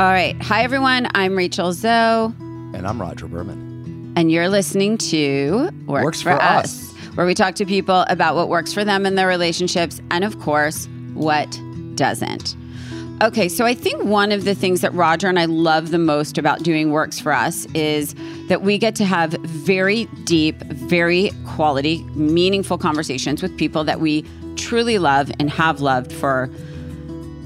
All right. Hi, everyone. I'm Rachel Zoe. And I'm Rodger Berman. And you're listening to Works, Works for, for us, Us. where we talk to people about what works for them in their relationships and, of course, what doesn't. Okay, so I think one of the things that Rodger and I love the most about doing Works for Us is that we get to have very deep, very quality, meaningful conversations with people that we truly love and have loved for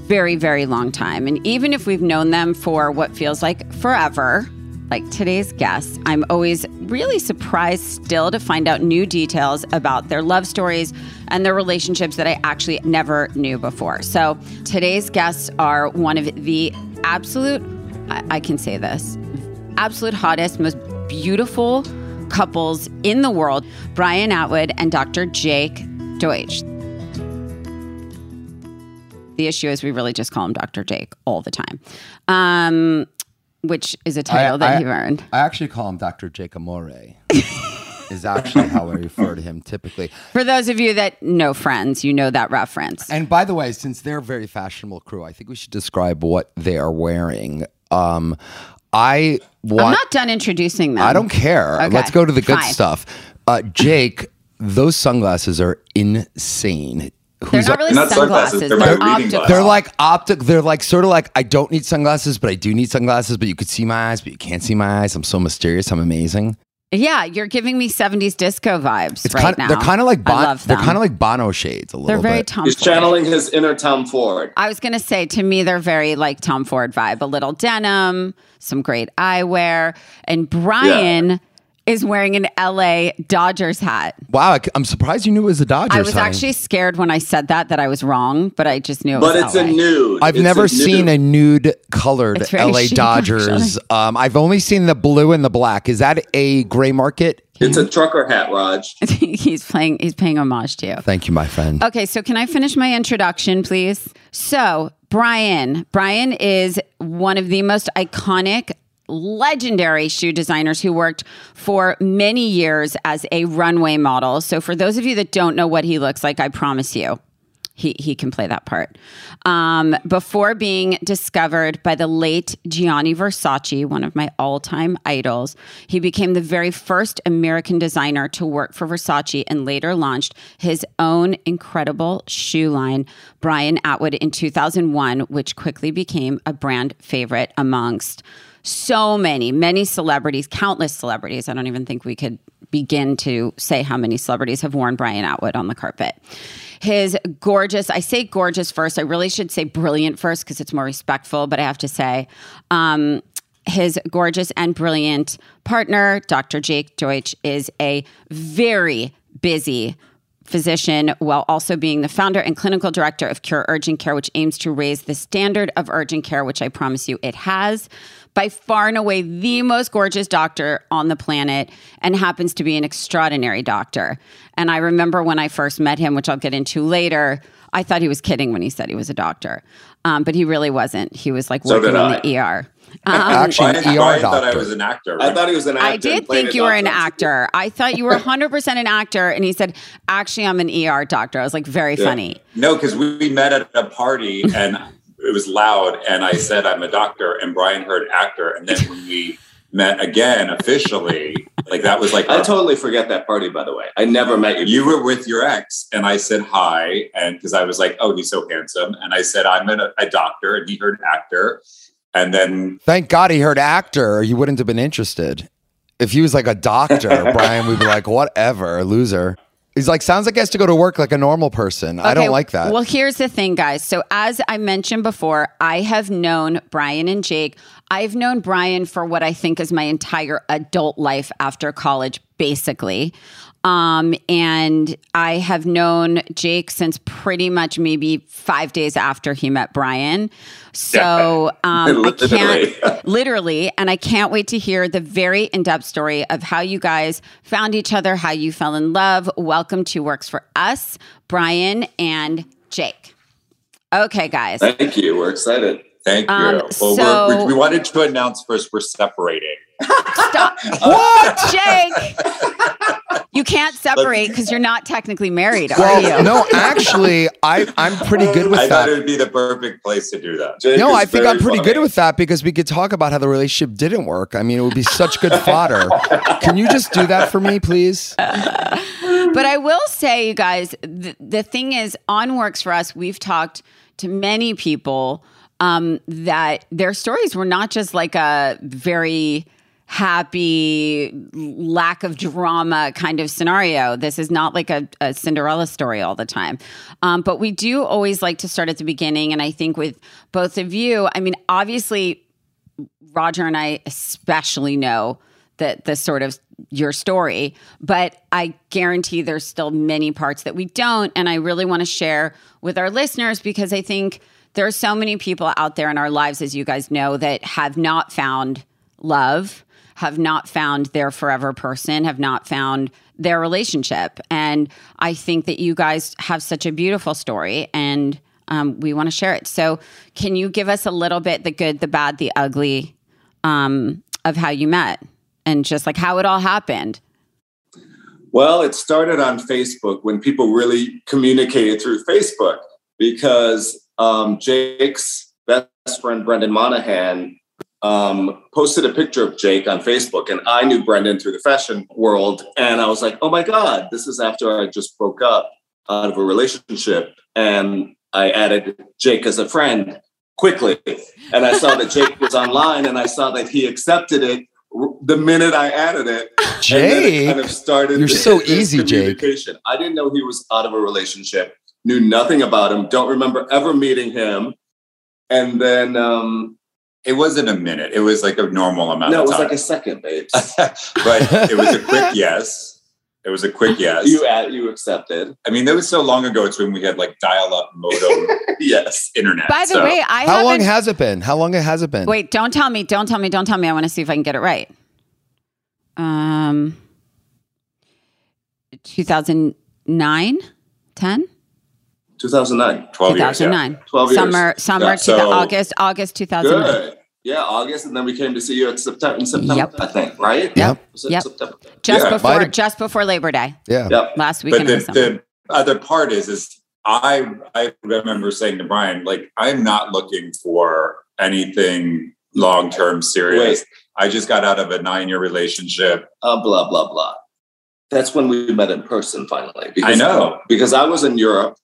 very, very long time. And even if we've known them for what feels like forever, like today's guests, I'm always really surprised still to find out new details about their love stories and their relationships that I actually never knew before. So today's guests are one of the absolute, I, I can say this, absolute hottest, most beautiful couples in the world Brian Atwood and Dr. Jake Deutsch. The issue is we really just call him Dr. Jake all the time, um, which is a title that he earned. I actually call him Dr. Jake Amore. is actually how I refer to him typically. For those of you that know Friends, you know that reference. And by the way, since they're a very fashionable crew, I think we should describe what they are wearing. Um, I want. I'm not done introducing them. I don't care. Okay, Let's go to the good fine. stuff. Uh, Jake, those sunglasses are insane. They're not really Not sunglasses. sunglasses, They're, they're my optical. They're like optic. They're like sort of like I don't need sunglasses, but I do need sunglasses. But you could see my eyes, but you can't see my eyes. I'm so mysterious. I'm amazing. Yeah, you're giving me 70s disco vibes It's right kind. now. They're kind of like bon- they're kind of like Bono shades a little They're very bit. Tom He's Ford. channeling his inner Tom Ford. I was going to say, to me, they're very like Tom Ford vibe. A little denim, some great eyewear. And Brian is wearing an LA Dodgers hat. wow, I, am surprised you knew it was a Dodgers. Hat. I was honey. actually scared when I said that, that I was wrong, but I just knew it But was it's LA. a nude. I've It's never a seen nude. a nude colored LA chic, Dodgers. Um, I've only seen the blue and the black. Is that a gray market? It's a trucker hat, Raj. he's playing, he's paying homage to you. Thank you, my friend. Okay, so can I finish my introduction, please? So, Brian. Brian is one of the most iconic, legendary shoe designers who worked for many years as a runway model. So, for those of you that don't know what he looks like, I promise you. He, he can play that part. Um, before being discovered by the late Gianni Versace, one of my all time idols, he became the very first American designer to work for Versace and later launched his own incredible shoe line, Brian Atwood, in 2001, which quickly became a brand favorite amongst so many, many celebrities, countless celebrities. I don't even think we could begin to say how many celebrities have worn Brian Atwood on the carpet. His gorgeous, I say gorgeous first. I really should say brilliant first because it's more respectful, but I have to say, um, his gorgeous and brilliant partner, Dr. Jake Deutsch, is a very busy physician while also being the founder and clinical director of Cure Urgent Care, which aims to raise the standard of urgent care, which I promise you it has. By far and away, the most gorgeous doctor on the planet, and happens to be an extraordinary doctor. And I remember when I first met him, which I'll get into later, I thought he was kidding when he said he was a doctor, um, but he really wasn't. He was like So working did in the ER. Um, Actually, Brian, an ER Brian thought I doctor. was an actor. I thought he was an actor. I did think you were an actor. I thought you were 100% an actor. And he said, actually, I'm an ER doctor. I was like, very Yeah. funny. No, because we, we met at a party and it was loud, and I said I'm a doctor, and Brian heard actor, and then when we met again officially, like that was like I totally forget that party, by the way. I never met you. you were with your ex, and I said hi, and because I was like, oh, he's so handsome, and I said I'm a, a doctor, and he heard actor, and then Thank God he heard actor, or you wouldn't have been interested. If he was like a doctor, Brian we'd be like, whatever, loser. He's like, sounds like he has to go to work like a normal person. I don't like that. Well, here's the thing, guys. So, as I mentioned before, I have known Brian and Jake. I've known Brian for what I think is my entire adult life after college, basically. Um, and I have known Jake since pretty much maybe five days after he met Brian. So um, I can't literally, and I can't wait to hear the very in-depth story of how you guys found each other, how you fell in love. Welcome to Works for Us, Brian and Jake. Okay, guys. Thank you. We're excited. Thank you. Um, well, so- we're, we, we wanted to announce first we're separating. Stop. what? Jake. You can't separate because you're not technically married, are well, you? no, actually, I, I'm pretty good with that. I thought it would be the perfect place to do that. Jake No, I think I'm pretty funny. good with that because we could talk about how the relationship didn't work. I mean, it would be such good fodder. Can you just do that for me, please? But I will say, you guys, the, the thing is, on Works for Us, we've talked to many people um, that their stories were not just like a very happy lack of drama kind of scenario. This is not like a, a cinderella story all the time. Um, but we do always like to start at the beginning. And i think with both of you i mean obviously Rodger and I especially know that the sort of your story, but I guarantee there's still many parts that we don't. And I really want to share with our listeners because I think there are so many people out there in our lives, as you guys know, that have not found love, have not found their forever person, have not found their relationship. And I think that you guys have such a beautiful story and um, we want to share it. So, can you give us a little bit the good, the bad, the ugly um, of how you met and just like how it all happened? Well, it started on Facebook when people really communicated through Facebook because um, Jake's best friend, Brendan Monahan, um, posted a picture of Jake on Facebook. And I knew Brendan through the fashion world. And I was like, oh my God, this is after I just broke up out of a relationship. And I added Jake as a friend quickly. And I saw that Jake was online and I saw that he accepted it the minute I added it. And then it Jake, kind of started you're so easy, Jake. I didn't know he was out of a relationship, knew nothing about him, don't remember ever meeting him. And then, um, It wasn't a minute. It was like a normal amount no, it was time. like a second, babes. but it was a quick yes. It was a quick yes. you add, you accepted. I mean, that was so long ago. It's when we had like dial-up modem Yes. internet. By the So- way, I How long has it been? How long has it been? wait, don't tell me. Don't tell me. Don't tell me. I want to see if I can get it right. Um, 2009, 10? 2009. 12 years. yeah. 2009. 12 years. Summer, summer Yeah, to so- August, August 2009. Good. Yeah, August, and then we came to see you at September, in September, Yep. I think, right? Yep. Was Yep. September? Just Yeah. before, Might have- just before Labor Day, Yeah. Yep. last But weekend the, the other part is, is I I remember saying to Brian, like, I'm not looking for anything long term serious. Wait. I just got out of a nine year relationship. uh, blah blah blah. That's when we met in person finally. Because, I know. because I was in Europe,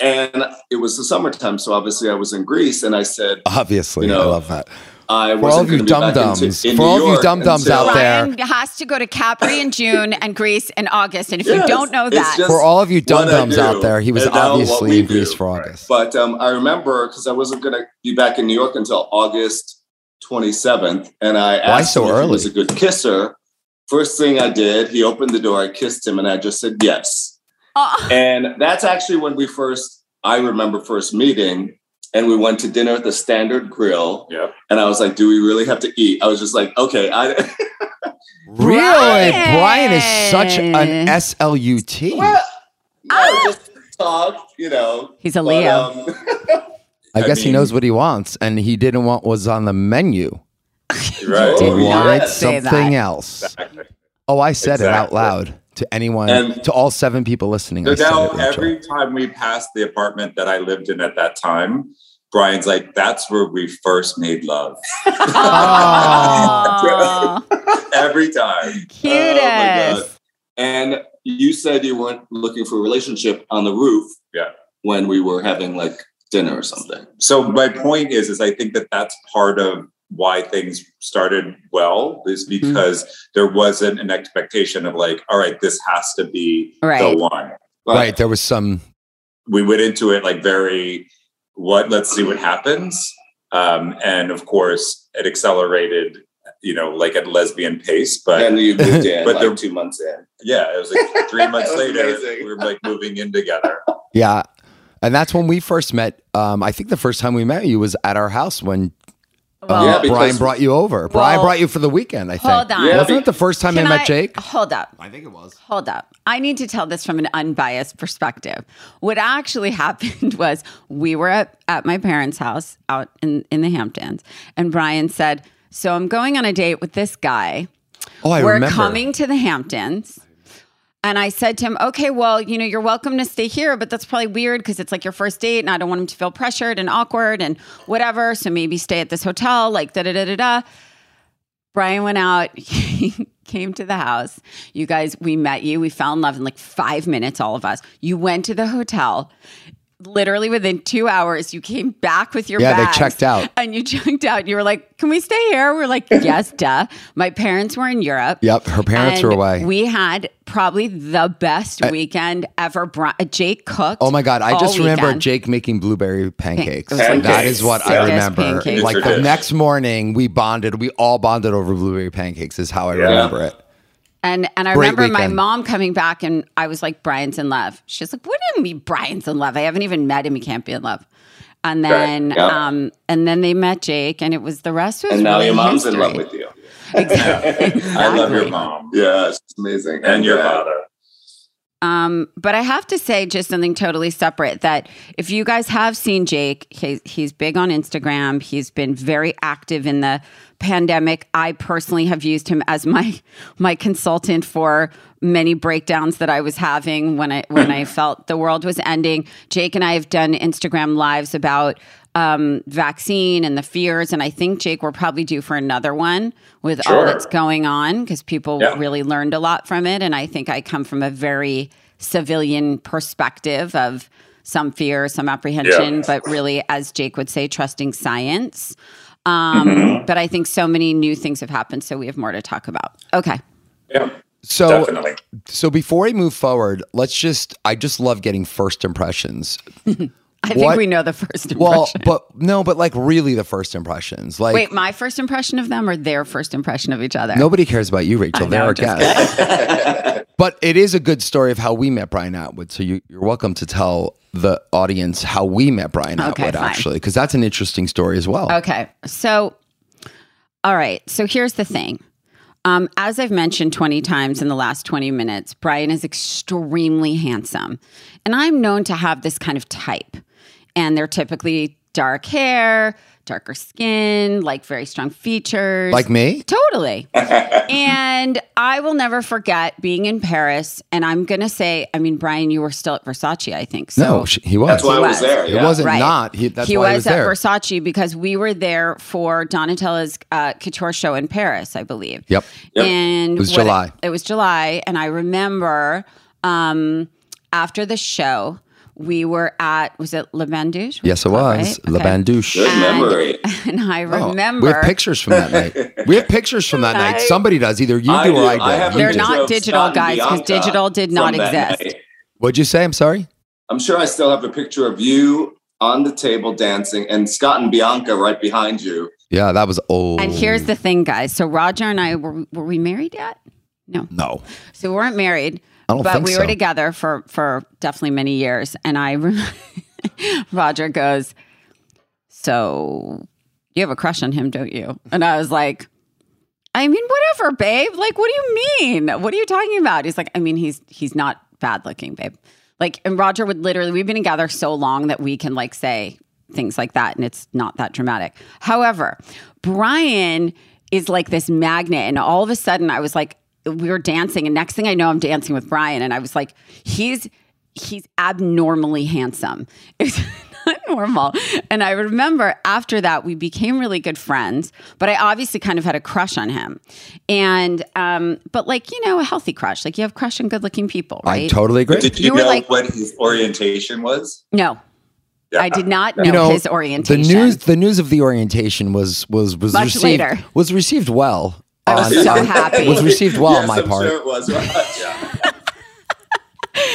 and it was the summertime, so obviously I was in Greece, and I said, Obviously, You I love that. I For all of you going to be back dum dums, for New all of you dum dums until- out there, Brian has to go to Capri in June and Greece in August. And if you don't know that, for all of you dum dums out there, he was and now what obviously in Greece do. for August. But um, I remember because I wasn't going to be back in New York until August 27th, and I asked so him if early? he was a good kisser. First thing I did, he opened the door, I kissed him, and I just said yes. Oh. And that's actually when we first, I remember first meeting, and we went to dinner at the Standard Grill. Yep. And I was like, "Do we really have to eat?" I was just like, "Okay." I Really? Brian! Brian is such an SLUT. well, no, just talk, you know. He's a But, Leo. um, I I guess he knows what he wants, and he didn't want what's on the menu. Right. He wanted something else. Exactly. Oh, I said it out loud to anyone, And- to all seven people listening. So now every time we passed the apartment that I lived in at that time, Brian's like, that's where we first made love. Every time. Oh cutest. And you said you weren't looking for a relationship on the roof. Yeah. When we were having like dinner or something. So my point is, is I think that that's part of why things started well is Mm-hmm. because there wasn't an expectation of like, all right, this has to be Right. the one. right, there was some. We went into it like very, what? Let's see what happens. Um, and of course, it accelerated, you know, like at lesbian pace. But and you moved in but like there- two months in. yeah, it was like three months later, amazing. we were like moving in together. Yeah. And that's when we first met. Um, I think the first time we met you was at our house when Uh, well, Yeah, Brian brought you over. Brian brought you for the weekend, I think. hold on. Yeah, Wasn't it the first time Can I met Jake? Hold up. I think it was. Hold up. I need to tell this from an unbiased perspective. What actually happened was we were at, at my parents' house out in, in the Hamptons, and Brian said, So I'm going on a date with this guy. Oh, I we're remember. coming to the Hamptons. And I said to him, okay, well, you know, you're welcome to stay here, but that's probably weird because it's like your first date and I don't want him to feel pressured and awkward and whatever. So maybe stay at this hotel, like da da da da da. Brian went out, he came to the house. You guys, we met you. We fell in love in like five minutes, all of us. You went to the hotel. Literally within two hours, you came back with your Yeah, they checked out. And you checked out. You were like, Can we stay here? We're like, Yes, duh. My parents were in Europe. Yep, her parents were away. We had probably the best uh, weekend ever. Bri- uh, Jake cooked. Oh my God. I all just remember weekend. Jake making blueberry pancakes. It was like that the is what I remember. pancakes. Like the Tradition. next morning, we bonded. We all bonded over blueberry pancakes, is how I Yeah. remember it. And and I Great remember my mom coming back and I was like, Brian's in love. She's like, What do you mean Brian's in love? I haven't even met him. He can't be in love. And then yeah. um and then they met Jake and it was the rest was And now really your mom's history. in love with you. Exactly. I love your mom Yeah, it's amazing. and your uh, father. Um, but I have to say just something totally separate that if you guys have seen Jake, he's, he's big on Instagram. He's been very active in the pandemic. I personally have used him as my my consultant for many breakdowns that I was having when I when I felt the world was ending. Jake and I have done Instagram lives about um, vaccine and the fears, and I think Jake we're probably due for another one with all that's going on because people Yeah. really learned a lot from it, and I think I come from a very civilian perspective of some fear, some apprehension, Yeah. but really, as Jake would say, trusting science. Um, But I think so many new things have happened, so we have more to talk about. Okay. Yeah, So, definitely. so before we move forward, let's just, I just love getting first impressions. I think What- we know the first impression. Well, but no, but like really the first impressions. Like, Wait, my first impression of them or their first impression of each other? Nobody cares about you, Rachel. They're our guests. but it is a good story of how we met Brian Atwood. So you, you're welcome to tell the audience how we met Brian Okay, Atwood, fine. actually, because that's an interesting story as well. Okay. So, all right. So here's the thing. Um, as I've mentioned 20 times in the last 20 minutes, Brian is extremely handsome. And I'm known to have this kind of type. And they're typically dark hair, darker skin, like very strong features. Like me? Totally. and I will never forget being in Paris. And I'm going to say, I mean, Brian, you were still at Versace, I think. So no, sh- he was. That's why I was was. there. it wasn't Right. not. He, that's he why was, he was at there. Versace because we were there for Donatella's uh, couture show in Paris, I believe. Yep. Yep. And It was what- July. It was July, and I remember um, after the show, we were at was it Les Bains Douches? Yes, it was. Les Bains Douches. Good And- memory. And I Oh, remember we have pictures from that night. We have pictures from that night. Somebody does. Either you I do or do. I do. I have a You They're not digital, Scott and guys, 'cause digital did not exist. night. What'd you say? I'm sorry. I'm sure I still have a picture of you on the table dancing and Scott and Bianca right behind you. Yeah, that was old. And here's the thing, guys. So Rodger and I were were we married yet? No. no. So we weren't married, I don't but we so. were together for for definitely many years. And I, Rodger goes, "So you have a crush on him, don't you?" And I was like, "I mean, whatever, babe. Like, what do you mean? What are you talking about?" He's like, "I mean, he's he's not bad looking, babe." Like, and Rodger would literally, we've been together so long that we can like say things like that, and it's not that dramatic. However, Brian is like this magnet, and all of a sudden, I was like, we were dancing, and next thing I know, I'm dancing with Brian, and I was like, he's he's abnormally handsome. It's not normal. And I remember after that, we became really good friends, but I obviously kind of had a crush on him. And, um, but like, you know, a healthy crush, like you have crush on good looking people, I right? totally agree. Did you, You know like- what his orientation was? no, Yeah. I did not know, you know his orientation. The news, the news of the orientation was was was Much received later. was received well. I was on- so on- happy. Was received well yes, on my I'm part. Sure it was. Right.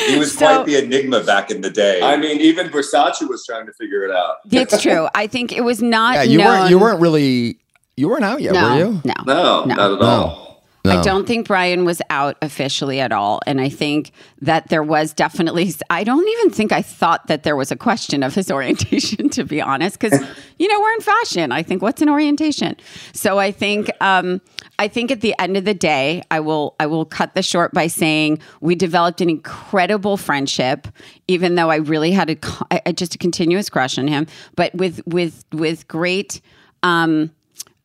He was So- quite the enigma back in the day. I mean, even Versace was trying to figure it out. it's true. I think it was not Yeah, you known. weren't you weren't really you weren't out yet, no, were you? no, No, No. not at all. I don't think Brian was out officially at all. And I think that there was definitely, I don't even think I thought that there was a question of his orientation, to be honest, because, you know, we're in fashion. I think, what's an orientation? So I think, um, I think at the end of the day, I will, I will cut this short by saying we developed an incredible friendship, even though I really had a, just a continuous crush on him, but with, with, with great, um,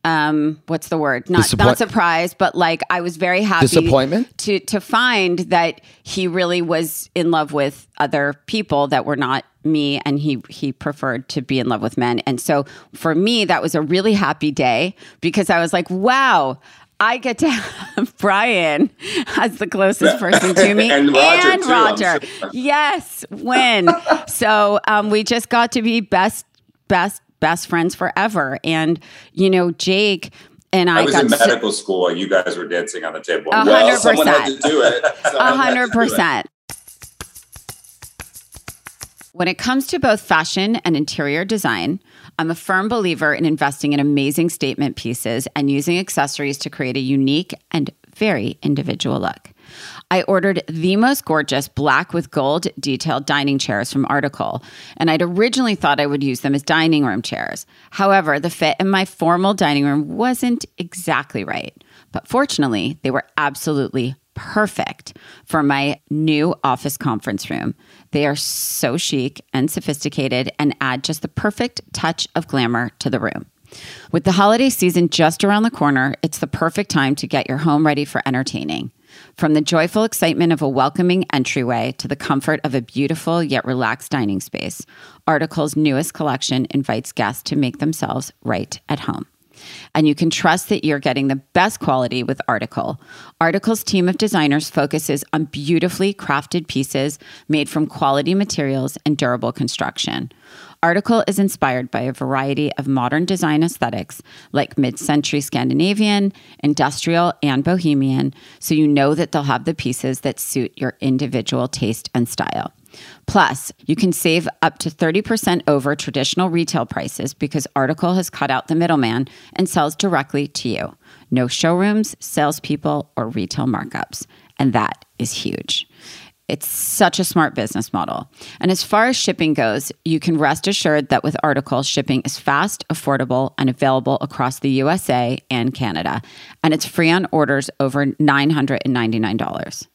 um what's the word not Disappoint- not surprised but like i was very happy Disappointment? to to find that he really was in love with other people that were not me and he he preferred to be in love with men and so for me that was a really happy day because i was like wow I get to have Brian as the closest person to me And Rodger, and too, Rodger. Yes, win. so um, we just got to be best, best, best friends forever. And you know, Jake and I, I was got in medical school and you guys were dancing on the table. A Well, hundred someone had percent. to do it. A hundred to percent. When it comes to both fashion and interior design, I'm a firm believer in investing in amazing statement pieces and using accessories to create a unique and very individual look. I ordered the most gorgeous black with gold detailed dining chairs from Article, and I'd originally thought I would use them as dining room chairs. However, the fit in my formal dining room wasn't exactly right. But fortunately, they were absolutely perfect for my new office conference room. They are so chic and sophisticated and add just the perfect touch of glamour to the room. With the holiday season just around the corner, it's the perfect time to get your home ready for entertaining. From the joyful excitement of a welcoming entryway to the comfort of a beautiful yet relaxed dining space, Article's newest collection invites guests to make themselves right at home. And you can trust that you're getting the best quality with Article. Article's team of designers focuses on beautifully crafted pieces made from quality materials and durable construction. Article is inspired by a variety of modern design aesthetics like mid century Scandinavian, industrial, and bohemian, so you know that they'll have the pieces that suit your individual taste and style. Plus, you can save up to 30% over traditional retail prices because Article has cut out the middleman and sells directly to you. No showrooms, salespeople, or retail markups. And that is huge. It's such a smart business model. And as far as shipping goes, you can rest assured that with Article, shipping is fast, affordable, and available across the USA and Canada. And it's free on orders over $999.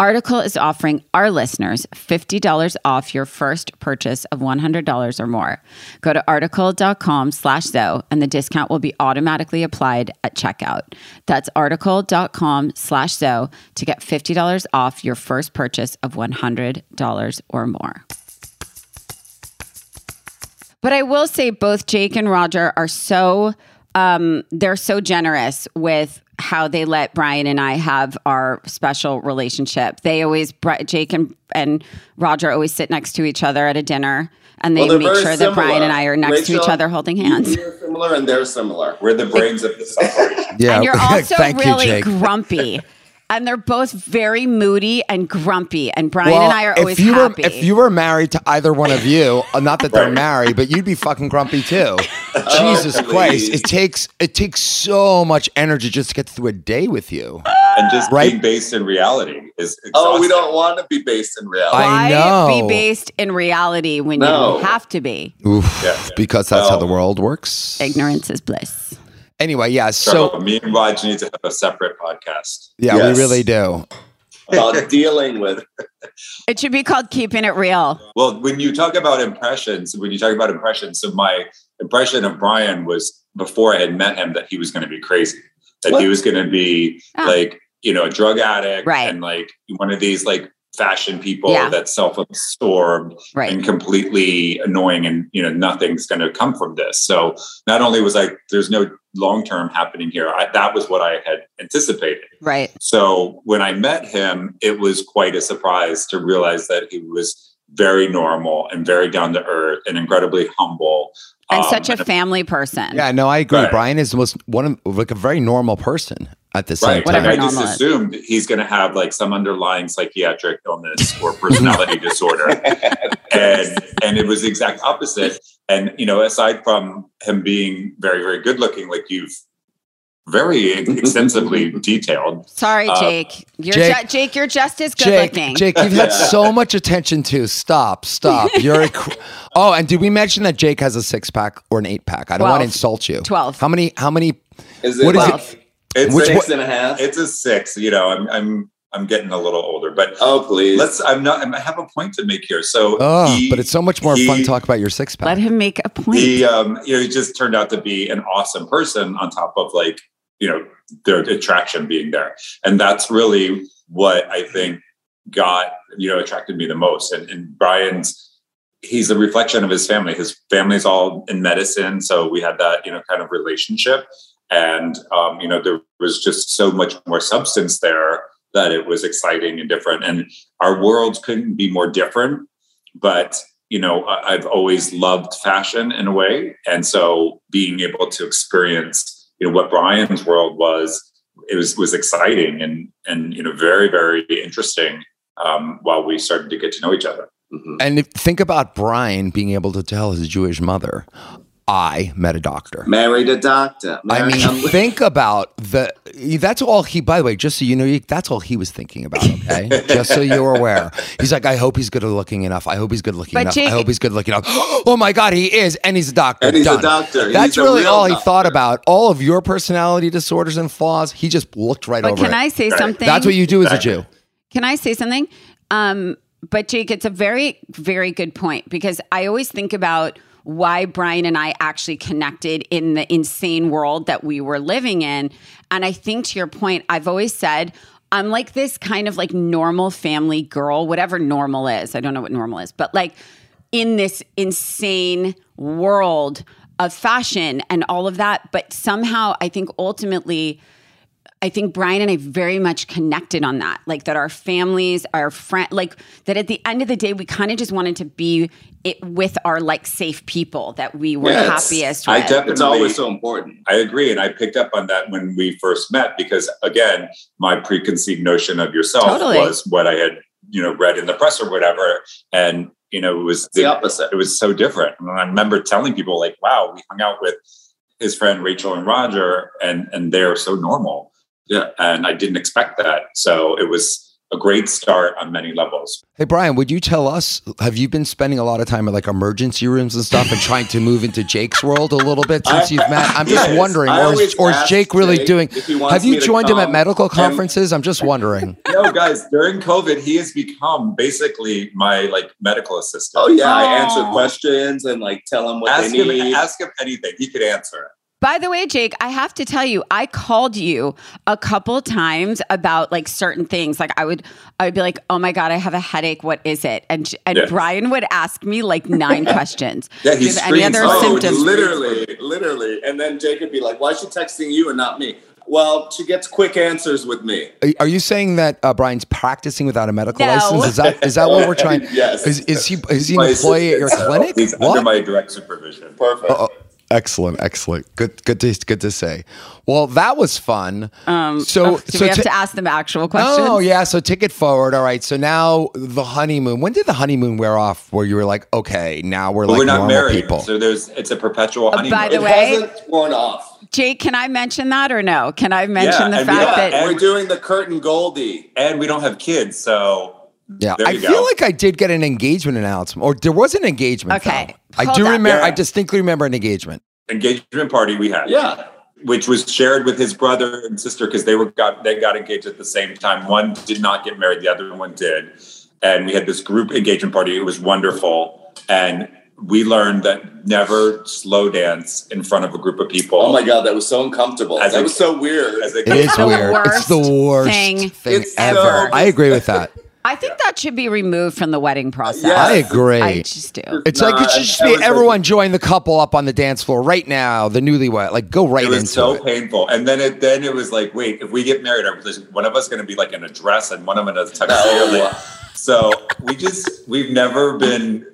Article is offering our listeners $50 off your first purchase of $100 or more. Go to article.com slash Zoe and the discount will be automatically applied at checkout. That's article.com slash Zoe to get $50 off your first purchase of $100 or more. But I will say both Jake and Rodger are so um, they're so generous with how they let Brian and I have our special relationship. They always Jake and and Rodger always sit next to each other at a dinner, and they Well, make very sure that Brian and I are next to each other holding hands. We're similar and they're similar. We're the brains of the separation. Yeah. and you're also Thank really you, grumpy. And they're both very moody and grumpy. And Brian Well, and I are always if you happy. were if you were married to either one of you, uh, not that they're married, but you'd be fucking grumpy too. Oh, Jesus please. Christ! It takes it takes so much energy just to get through a day with you. and just Right. being based in reality is exhausting. Oh, we don't want to be based in reality. I Why be based in reality when No. you have to be? Oof, Yeah. because that's how the world works. Ignorance is bliss. Anyway, yeah. So, So me and Raj need to have a separate podcast. yeah, Yes. we really do. About dealing with It should be called keeping it real. Well, when you talk about impressions, when you talk about impressions, so my impression of Brian was before I had met him that he was going to be crazy, that he was going to be Ah. like, you know, a drug addict Right. and like one of these like fashion people Yeah. that's self-absorbed Right. and completely annoying and you know nothing's going to come from this so not only was i there's no long term happening here I, that was what i had anticipated Right. so when I met him, it was quite a surprise to realize that he was very normal and very down to earth and incredibly humble. And Um, such a family person. Yeah, no, I agree. Right. Brian is most one of like a very normal person at the same Right. time. Whatever I just normal is. assumed he's going to have like some underlying psychiatric illness or personality disorder. And, and it was the exact opposite. And, you know, aside from him being very, very good looking, like you've very extensively detailed, Sorry, Uh, Jake. You're Jake- ju- Jake, you're just as good Jake, looking. Jake, you've had so much attention to. Stop, stop. You're a cr- oh, and did we mention that Jake has a six pack or an eight pack? I don't want to insult you. 12. How many? How many? is it What is it? like it's, Which a, six and a half? it's a six, you know, I'm, I'm, I'm getting a little older, but oh please. Let's. I'm not. I have a point to make here. So, Oh, he- but it's so much more fun to talk about your six pack. Let him make a point. He, um, you know, he just turned out to be an awesome person. On top of like, you know, their attraction being there, and that's really what I think got you know attracted me the most. And, and Brian's. He's a reflection of his family. His family's all in medicine, so we had that you know kind of relationship, and um, you know there was just so much more substance there that it was exciting and different. And our worlds couldn't be more different. But you know, I've always loved fashion in a way, and so being able to experience, you know, what Brian's world was, it was was exciting and and you know very very interesting. Um, while we started to get to know each other. Mhm. And if, think about Brian being able to tell his Jewish mother, "I met a doctor." Married a doctor. I mean, I'm- think about the. That's all he. By the way, just so you know, that's all he was thinking about. Okay, just so you're aware. He's like, I hope he's good looking enough. I hope he's good looking But enough. Jake- I hope he's good looking enough. Oh my God, he is, and he's a doctor. And he's a doctor. That's He's really real all he doctor. thought about. All of your personality disorders and flaws, he just looked right but over can it. I say Right. something? That's what you do as a Jew. Can I say something? Um, but Jake, it's a very, very good point because I always think about why Brian and I actually connected in the insane world that we were living in. And I think to your point, I've always said, I'm like this kind of like normal family girl, whatever normal is. I don't know what normal is, but like in this insane world of fashion and all of that. But somehow I think ultimately, I think Brian and I very much connected on that. Like that our families, our friend, like that at the end of the day, we kind of just wanted to be it with our like safe people that we were Yeah, it's- happiest I with. definitely- it's always so important. I agree, and I picked up on that when we first met because, again, my preconceived notion of yourself Totally. was what I had, you know, read in the press or whatever, and you know, it was It's the opposite. It was so different. And I remember telling people, like, "Wow, we hung out with his friend Rachel and Rodger, and and they're so normal." Yeah. and I didn't expect that, so it was a great start on many levels. Hey Brian, would you tell us? Have you been spending a lot of time at like emergency rooms and stuff, and trying to move into Jake's world a little bit since I- you've met? I'm just wondering, I or is, or is Jake really Jake doing? if he wants Have you joined him at come medical and- conferences? I'm just wondering. no, guys, during COVID, he has become basically my like medical assistant. Oh yeah, I answer questions and like tell him what ask they him, need. ask him anything. He could answer it. By the way, Jake, I have to tell you, I called you a couple times about like certain things. Like I would, I would be like, "Oh my god, I have a headache. What is it?" And and Yeah. Brian would ask me like nine questions. Yeah, Do he you any other oh, symptoms? literally, literally. And then Jake would be like, "Why is she texting you and not me?" Well, she gets quick answers with me. Are- Are you saying that uh, Brian's practicing without a medical No. license? Is that is that what we're trying? Yes. Is, is he is he an employee at your clinic? He's What? under my direct supervision. Perfect. Oh, excellent, excellent. Good, good to good to say. Well, that was fun. Um, so, Oh, so we have ti- to ask them actual questions? Oh yeah, so ticket forward. All right. So now the honeymoon. When did the honeymoon wear off? Where you were like, okay, now we're But like we're not married, people. so there's it's a perpetual Uh, honeymoon. by the it way- hasn't worn off. Jake, can I mention that or no? Can I mention Yeah, the and we fact are- that and- We're doing the Kurt and Goldie. and we don't have kids, so yeah, I you feel like I did get an engagement announcement, or there was an engagement. Okay. I do up. remember. I distinctly remember an engagement. engagement party we had. Yeah. which was shared with his brother and sister because they were got they got engaged at the same time. One did not get married, the other one did, and we had this group engagement party. It was wonderful, and we learned that never slow dance in front of a group of people. Oh my god, that was so uncomfortable. As that a- was so weird. As a It is the weird. It's the worst worst thing thing, ever. so- I agree with that. I think that should be removed from the wedding process. Yeah. I agree. I just do. It's like it should just be was like- everyone join the couple up on the dance floor right now. The newlywed, like go right into it was into so it. painful, and then it then it was like, wait, if we get married, one of us going to be like in a dress and one of them in a tuxedo? No. So we just we've never been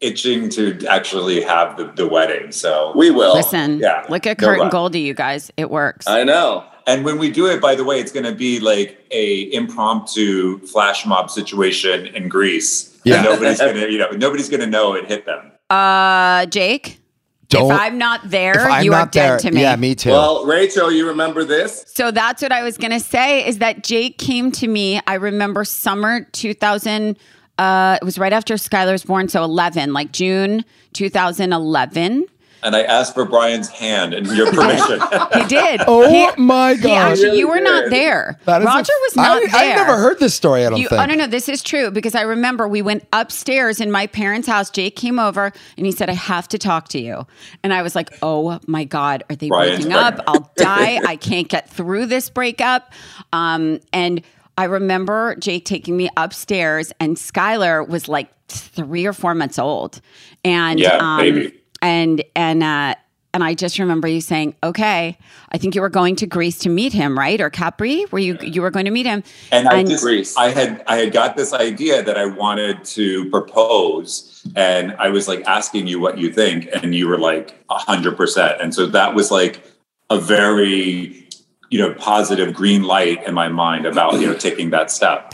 itching to actually have the, the wedding. So we will. Listen, Yeah, look at no and. Goldie, you guys. It works. I know. And when we do it, by the way, it's going to be like a impromptu flash mob situation in Greece. Yeah. And nobody's going to, you know, nobody's going to know it hit them. Uh, Jake, Don't. if I'm not there, I'm you are not dead there, to me. yeah, me too. Well, Rachel, you remember this? So that's what I was going to say is that Jake came to me. I remember summer 2000. Uh, it was right after Skyler was born. So 11, like June 2011. And I asked for Brian's hand and your permission. He did. Oh He- my God. gosh. actually, you were not there. That is a- Rodger was I- not I, there. never heard this story. I don't You, think. oh no, no, this is true because I remember we went upstairs in my parents' house. Jake came over and he said, "I have to talk to you," and I was like, "Oh my god, are they Brian's breaking up? pregnant. I'll die. I can't get through this breakup." Um, and I remember Jake taking me upstairs, and Skyler was like three or four months old, and Yeah, um, baby. And and uh, and I just remember you saying, "Okay, I think you were going to Greece to meet him, right? Or Capri, where you you were going to meet him." And I And- just, Greece. I had, I had got this idea that I wanted to propose, and I was like asking you what you think, and you were like a hundred percent, and so that was like a very, you know, positive green light in my mind about you know taking that step.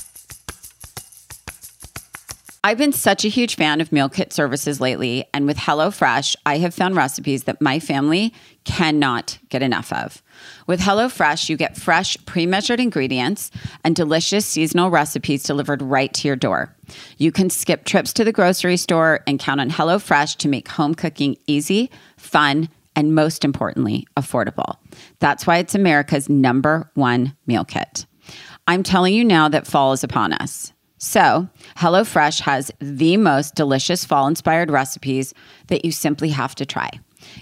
I've been such a huge fan of meal kit services lately, and with HelloFresh, I have found recipes that my family cannot get enough of. With HelloFresh, you get fresh, pre measured ingredients and delicious seasonal recipes delivered right to your door. You can skip trips to the grocery store and count on HelloFresh to make home cooking easy, fun, and most importantly, affordable. That's why it's America's number one meal kit. I'm telling you now that fall is upon us. So, HelloFresh has the most delicious fall inspired recipes that you simply have to try.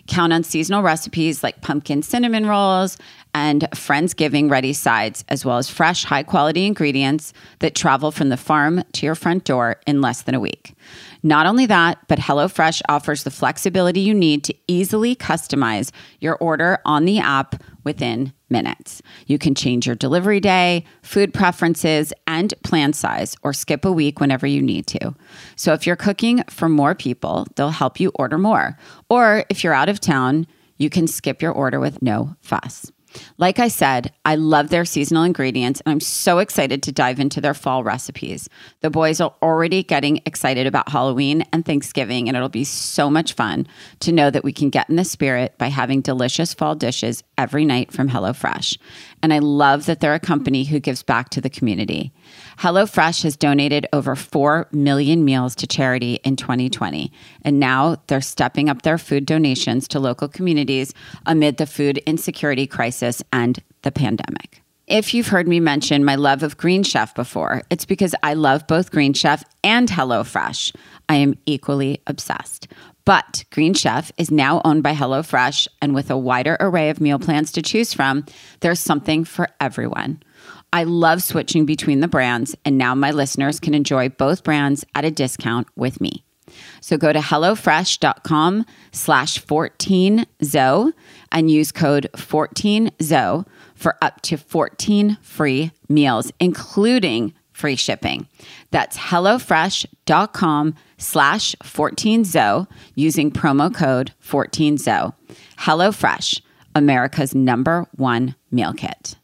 Count on seasonal recipes like pumpkin cinnamon rolls and Friendsgiving ready sides, as well as fresh, high quality ingredients that travel from the farm to your front door in less than a week. Not only that, but HelloFresh offers the flexibility you need to easily customize your order on the app within minutes. You can change your delivery day, food preferences, and plan size, or skip a week whenever you need to. So if you're cooking for more people, they'll help you order more. Or if you're out of town, you can skip your order with no fuss. Like I said, I love their seasonal ingredients and I'm so excited to dive into their fall recipes. The boys are already getting excited about Halloween and Thanksgiving, and it'll be so much fun to know that we can get in the spirit by having delicious fall dishes every night from HelloFresh. And I love that they're a company who gives back to the community. HelloFresh has donated over 4 million meals to charity in 2020, and now they're stepping up their food donations to local communities amid the food insecurity crisis and the pandemic. If you've heard me mention my love of Green Chef before, it's because I love both Green Chef and HelloFresh. I am equally obsessed. But Green Chef is now owned by HelloFresh, and with a wider array of meal plans to choose from, there's something for everyone. I love switching between the brands, and now my listeners can enjoy both brands at a discount with me. So go to HelloFresh.com slash 14ZO and use code 14ZO for up to 14 free meals, including free shipping. That's HelloFresh.com slash 14ZO using promo code 14ZO. HelloFresh, America's number one meal kit.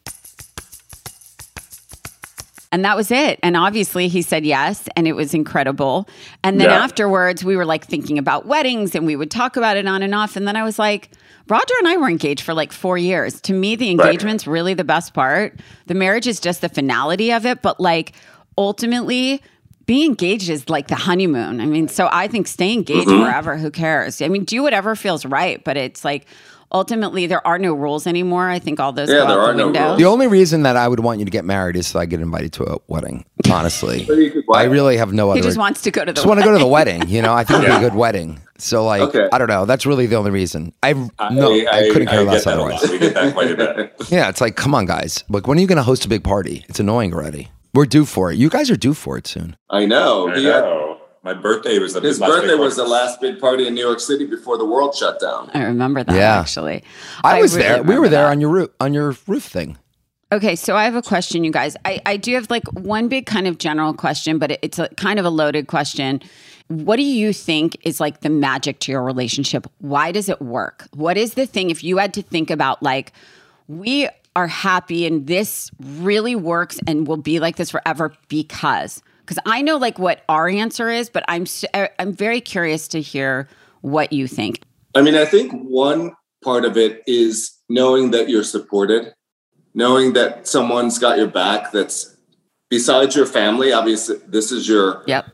And that was it. And obviously, he said yes, and it was incredible. And then Yeah. afterwards, we were like thinking about weddings and we would talk about it on and off. And then I was like, Rodger and I were engaged for like four years. To me, the engagement's really the best part. The marriage is just the finality of it. But like, ultimately, being engaged is like the honeymoon. I mean, so I think stay engaged mm-hmm. forever. Who cares? I mean, do whatever feels right. But it's like, ultimately, there are no rules anymore. I think all those Yeah, go there out are the no window. rules. The only reason that I would want you to get married is so I get invited to a wedding. Honestly, So you could- I really have no other. He just wants to go to the just want to go to the wedding. You know, I think it'd be a good wedding. So like, Okay. I don't know. That's really the only reason. I no, I, I, couldn't care I less get that a otherwise. We get that quite a bit. Yeah, it's like, come on, guys. Like, when are you going to host a big party? It's annoying already. We're due for it. You guys are due for it soon. I know. I He had- know. My birthday was the his last birthday big was the last big party in New York City before the world shut down. I remember that Yeah. actually. I, was really there. We were there that. on your roof on your roof thing. Okay, so I have a question, you guys. I, I do have like one big kind of general question, but it- it's a kind of a loaded question. What do you think is like the magic to your relationship? Why does it work? What is the thing if you had to think about like we are happy and this really works and will be like this forever because because I know like what our answer is, but I'm I'm very curious to hear what you think. I mean, I think one part of it is knowing that you're supported, knowing that someone's got your back that's besides your family. Obviously, this is your Yep.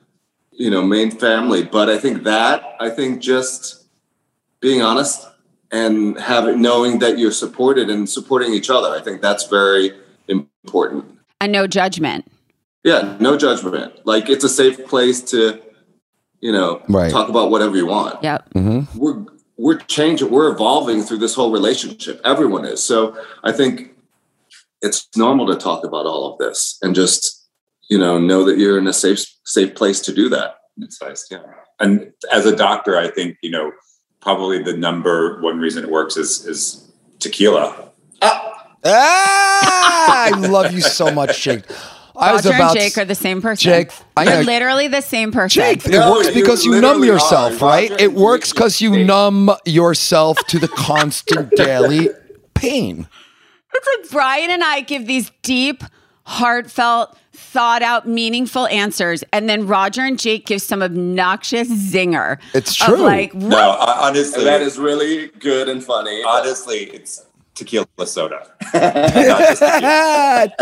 you know main family, but I think that I think just being honest and having knowing that you're supported and supporting each other. I think that's very important. And no judgment. Yeah, no judgment. Like it's a safe place to, you know, Right. talk about whatever you want. Yep. We're we're changing, we're evolving through this whole relationship. Everyone is. So I think it's normal to talk about all of this and just, you know, know that you're in a safe safe place to do that. It's nice, yeah. And as a doctor, I think you know probably the number one reason it works is is tequila. Ah, I love you so much, Jake. I was Rodger about and Jake are the same person. Jake, I You're know- literally the same person. Jake, it No, works you because you numb literally yourself, are. right? Rodger It and works because you is- numb yourself to the constant daily pain. It's like Brian and I give these deep, heartfelt, thought out, meaningful answers, and then Rodger and Jake give some obnoxious zinger. It's of true. like, what? No, honestly, that is really good and funny. honestly, it's tequila soda. Tequila.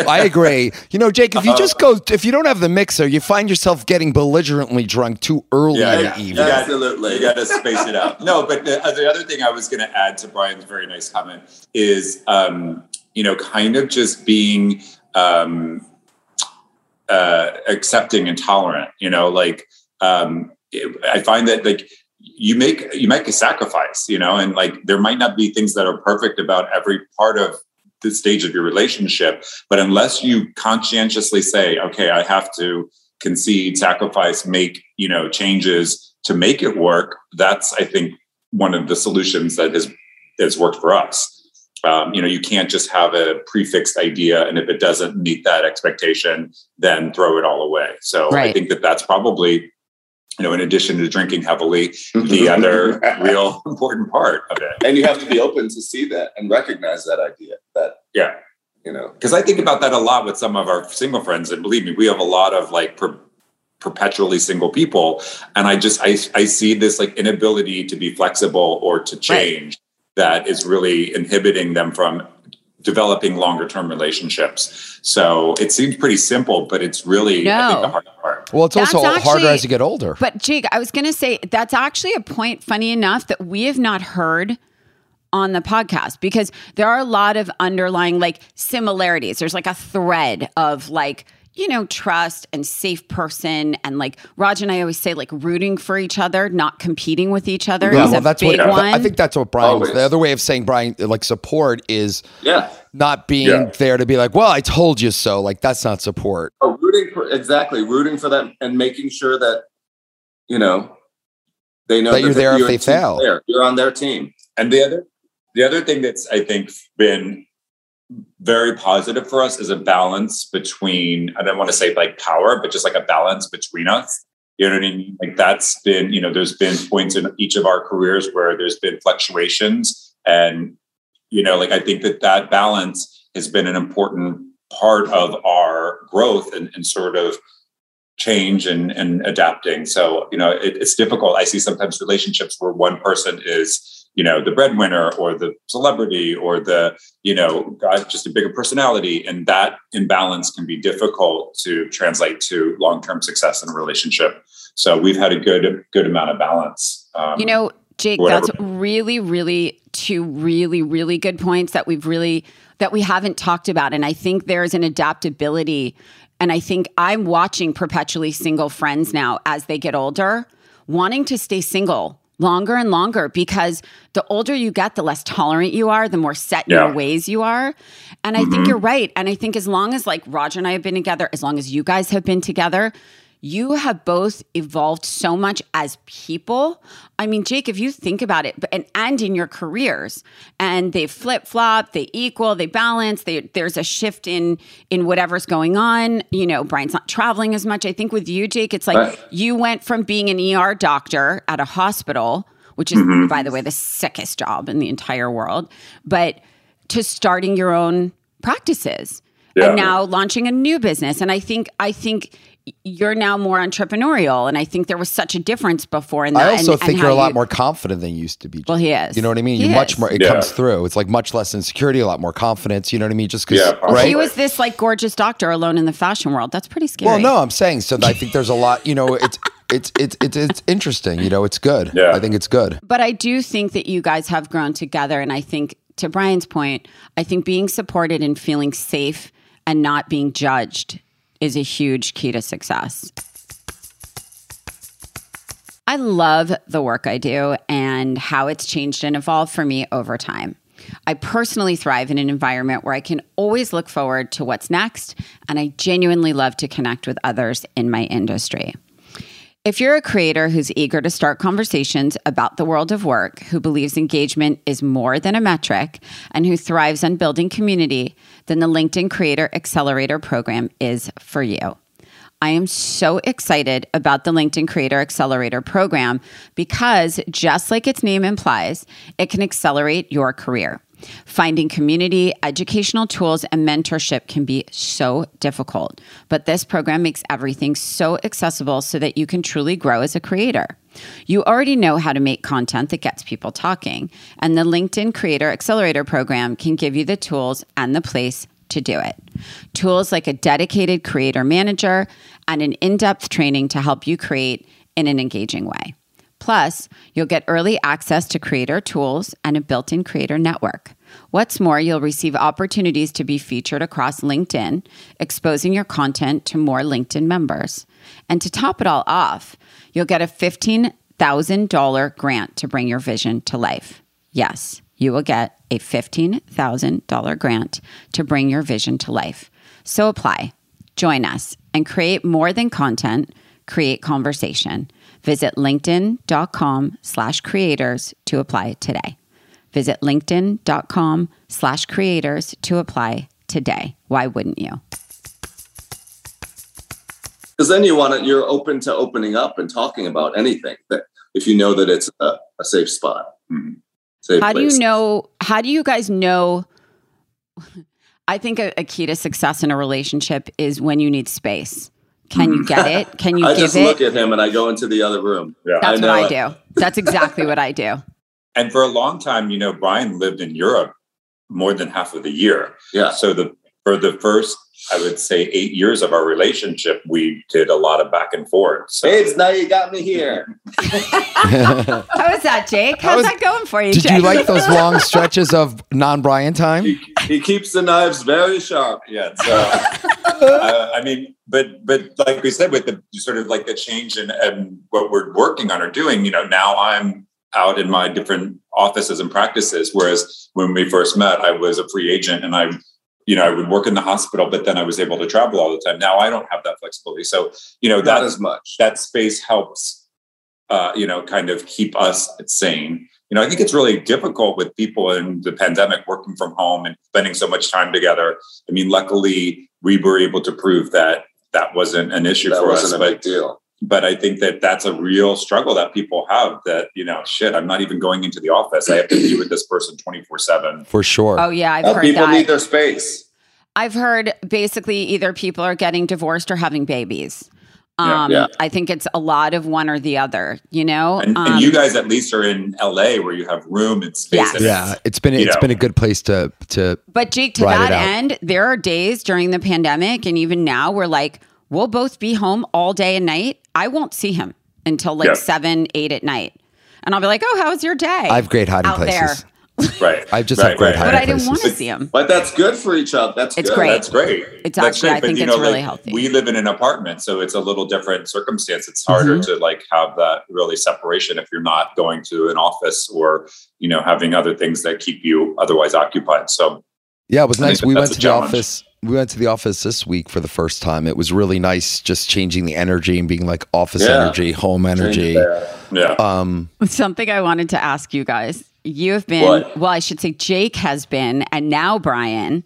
I agree. You know, Jake, if you just go, if you don't have the mixer, you find yourself getting belligerently drunk too early Yeah, in yeah, the evening. Absolutely. You got to space it out. No, but the, uh, the other thing I was going to add to Brian's very nice comment is, um, you know, kind of just being um, uh, accepting and tolerant. You know, like um, I find that like you make you make a sacrifice. You know, and like there might not be things that are perfect about every part of the stage of your relationship, but unless you conscientiously say, okay, I have to concede, sacrifice, make you know changes to make it work. That's I think one of the solutions that has has worked for us. Um, you know, you can't just have a prefixed idea, and if it doesn't meet that expectation, then throw it all away. So I think that that's probably, you know, in addition to drinking heavily, the other real important part of it. and you have to be open to see that and recognize that idea that, Yeah. you know, because I think about that a lot with some of our single friends, and believe me, we have a lot of like per- perpetually single people, and I just I I see this like inability to be flexible or to change that is really inhibiting them from developing longer term relationships. So it seems pretty simple, but it's really I think No. the hard part. Well, it's also That's harder as you get older. But Jake, I was going to say that's actually a point, funny enough, that we have not heard on the podcast because there are a lot of underlying like similarities. There's like a thread of like, you know, trust and safe person. And like Raj and I always say, like rooting for each other, not competing with each other yeah, is well, a that's big what one. I think. That's what Brian. Always. The other way of saying Brian, like support, is yeah. not being Yeah. there to be like, "Well, I told you so." Like that's not support. Oh, rooting for exactly rooting for them and making sure that you know, they know That you're there if you're they team fail. player. You're on their team. And the other the other thing that's I think been very positive for us is a balance between I don't want to say like power, but just like a balance between us. You know what I mean? Like that's been, you know, there's been points in each of our careers where there's been fluctuations. And, you know, like I think that that balance has been an important part of our growth and, and sort of change and, and adapting. So, you know, it, it's difficult. I see sometimes relationships where one person is, you know, the breadwinner or the celebrity or the, you know, just a bigger personality. And that imbalance can be difficult to translate to long-term success in a relationship. So we've had a good, good amount of balance. Um, You know, Jake, whatever. that's really, really two really, really good points that we've really that we haven't talked about. And I think there's an adaptability. And I think I'm watching perpetually single friends now as they get older, wanting to stay single longer and longer because the older you get, the less tolerant you are, the more set in Yeah. your ways you are. And I think mm-hmm. you're right. And I think as long as like Rodger and I have been together, as long as you guys have been together, you have both evolved so much as people. I mean, Jake, if you think about it, and, and in your careers, and they flip flop, they equal, they balance. They, there's a shift in in whatever's going on. You know, Brian's not traveling as much. I think with you, Jake, it's like Right. you went from being an ER doctor at a hospital, which is, by the way, the sickest job in the entire world, but to starting your own practices Yeah. and now launching a new business. And I think I think you're now more entrepreneurial, and I think there was such a difference before in that. I also and- and think how you're a lot you- more confident than you used to be. Well, he is. You know what I mean? He You're much more. It Yeah. comes through. It's like much less insecurity, a lot more confidence. You know what I mean? Just because, Yeah, right? he was this like gorgeous doctor alone in the fashion world. That's pretty scary. Well, no, I'm saying so. I think there's a lot. You know, it's it's it's it's it's interesting. You know, it's good. Yeah. I think it's good. But I do think that you guys have grown together. And I think, to Brian's point, I think being supported and feeling safe and not being judged is a huge key to success. I love the work I do and how it's changed and evolved for me over time. I personally thrive in an environment where I can always look forward to what's next, and I genuinely love to connect with others in my industry. If you're a creator who's eager to start conversations about the world of work, who believes engagement is more than a metric, and who thrives on building community, then the LinkedIn Creator Accelerator program is for you. I am so excited about the LinkedIn Creator Accelerator program because, just like its name implies, it can accelerate your career. Finding community, educational tools, and mentorship can be so difficult, but this program makes everything so accessible so that you can truly grow as a creator. You already know how to make content that gets people talking, and the LinkedIn Creator Accelerator program can give you the tools and the place to do it. Tools like a dedicated creator manager and an in depth training to help you create in an engaging way. Plus, you'll get early access to creator tools and a built in creator network. What's more, you'll receive opportunities to be featured across LinkedIn, exposing your content to more LinkedIn members. And to top it all off, you'll get a $15,000 grant to bring your vision to life. Yes, you will get a $15,000 grant to bring your vision to life. So apply, join us, and create more than content, create conversation. Visit linkedin.com slash creators to apply today. Visit linkedin.com slash creators to apply today. Why wouldn't you? Because then you want to, you're open to opening up and talking about anything that if you know that it's a, a safe spot. Mhm. Safe How do you know? How do you guys know? I think a, a key to success in a relationship is when you need space. Can you get it? Can you I give just it? look at him and I go into the other room. Yeah. That's I what I it. do. That's exactly what I do. And for a long time, you know, Brian lived in Europe more than half of the year. Yeah. So the for the first, I would say, eight years of our relationship, we did a lot of back and forth. So Babes, now you got me here. How was that, Jake? How's was- that going for you, Did Jake? you like those long stretches of non-Brian time? He, he keeps the knives very sharp. yeah. So uh, I mean, but but like we said, with the sort of like the change in and what we're working on or doing, you know, now I'm out in my different offices and practices. Whereas when we first met, I was a free agent and I, you know, I would work in the hospital, but then I was able to travel all the time. Now I don't have that flexibility. So, you know, Not that as much. that space helps uh, you know, kind of keep us sane. You know, I think it's really difficult with people in the pandemic working from home and spending so much time together. I mean, luckily we were able to prove that that wasn't an issue That for us. wasn't a but big deal. But I think that that's a real struggle that people have. That you know, shit, I'm not even going into the office. I have to be with this person 24 seven. For sure. Oh yeah, I've Oh, heard people that. need their space. I've heard basically either people are getting divorced or having babies. Yeah. Um, Yeah. I think it's a lot of one or the other. You know, And, Um, and you guys at least are in LA where you have room and space. Yes. and yeah, it's been you it's know. been a good place to to But Jake, to that end, there are days during the pandemic and even now we're like, we'll both be home all day and night. I won't see him until like Yeah. seven, eight at night. And I'll be like, oh, how was your day? I have great hiding out places. there. right. I just right, have great right, But I didn't want to see him. But that's good for each other. That's It's good. great. That's great. It's That's actually- I think you it's know, really like, healthy. We live in an apartment, so it's a little different circumstance. It's harder Mm-hmm. to like have that really separation if you're not going to an office or you know having other things that keep you otherwise occupied. So Yeah, it was nice. We went a to the challenge. office. We went to the office this week for the first time. It was really nice, just changing the energy and being like office Yeah. energy, home energy. yeah, Um, Something I wanted to ask you guys. You have been, What? well, I should say Jake has been, and now Brian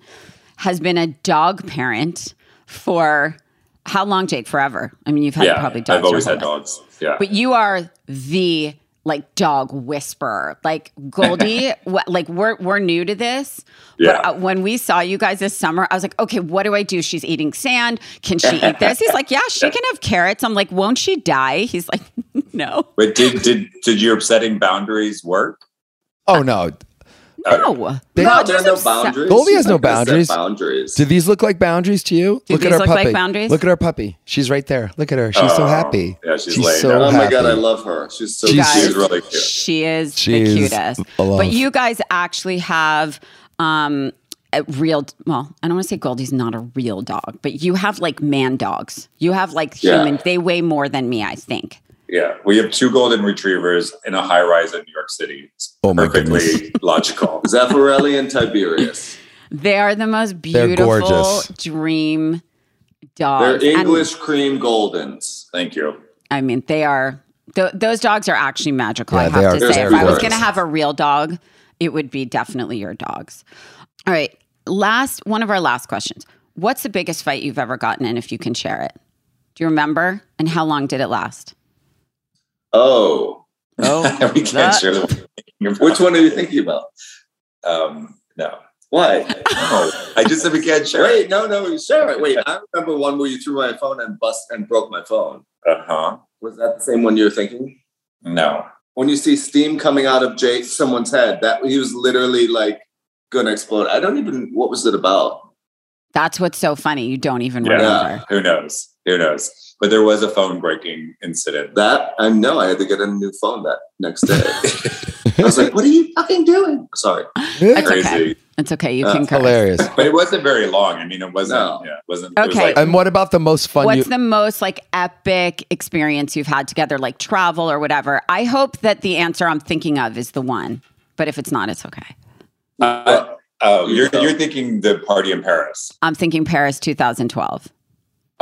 has been a dog parent for how long, Jake? Forever. I mean, you've had yeah. probably dogs. I've always had life. dogs. Yeah, But you are the like dog whisperer. Like Goldie, wh- like we're we're new to this. Yeah. But uh, when we saw you guys this summer, I was like, okay, what do I do? She's eating sand. Can she eat this? He's like, yeah, she can have carrots. I'm like, won't she die? He's like, no. but did did did your setting boundaries work? oh no, No. They- No, Rodger's there are no boundaries. Goldie has no not gonna set boundaries. Boundaries. do these look like boundaries to you? Do look these at our look like puppy. boundaries? Look at our puppy. She's right there. Look at her. She's so Oh, happy. yeah, she's she's laying so down. oh my god, I love her. She's so She's- She's cute. really cute. She is She the is cutest. love. But you guys actually have um a real well, I don't want to say Goldie's not a real dog, but you have like man dogs. You have like Yeah. human they weigh more than me, I think. Yeah, we have two golden retrievers in a high rise in New York City. It's Oh my perfectly logical. Zeffirelli and Tiberius. They are the most They're beautiful gorgeous. dream dogs. They're dogs. And, English cream goldens. Thank you. I mean, they are th- those dogs are actually magical. I have are- to say, they're if I was going to have a real dog, it would be definitely your dogs. All right, last one of our last questions. What's the biggest fight you've ever gotten in? If you can share it, do you remember? And how long did it last? Oh, Oh, we can't that- share the which one are you thinking about? Um, no. Why? No. I just said we can't share. Wait, no, no, you share it. Wait, I remember one where you threw my phone and bust and broke my phone. Uh huh. Was that the same one you're thinking? No. When you see steam coming out of Jake someone's head, that he was literally like gonna explode. I don't even. What was it about? That's what's so funny. You don't even Yeah. remember. Who knows? Who knows? But there was a phone breaking incident. That I know. I had to get a new phone that next day. I was like, "What are you fucking doing?" Sorry. It's Crazy. okay. It's okay. You Uh, can curse. Hilarious. But it wasn't very long. I mean, it wasn't. No. Yeah, it wasn't. It was Okay. like- And what about the most fun? What's you, the most like epic experience you've had together, like travel or whatever? I hope that the answer I'm thinking of is the one, but if it's not, it's okay. Uh, oh, You you're you're thinking the party in Paris I'm thinking Paris 2012.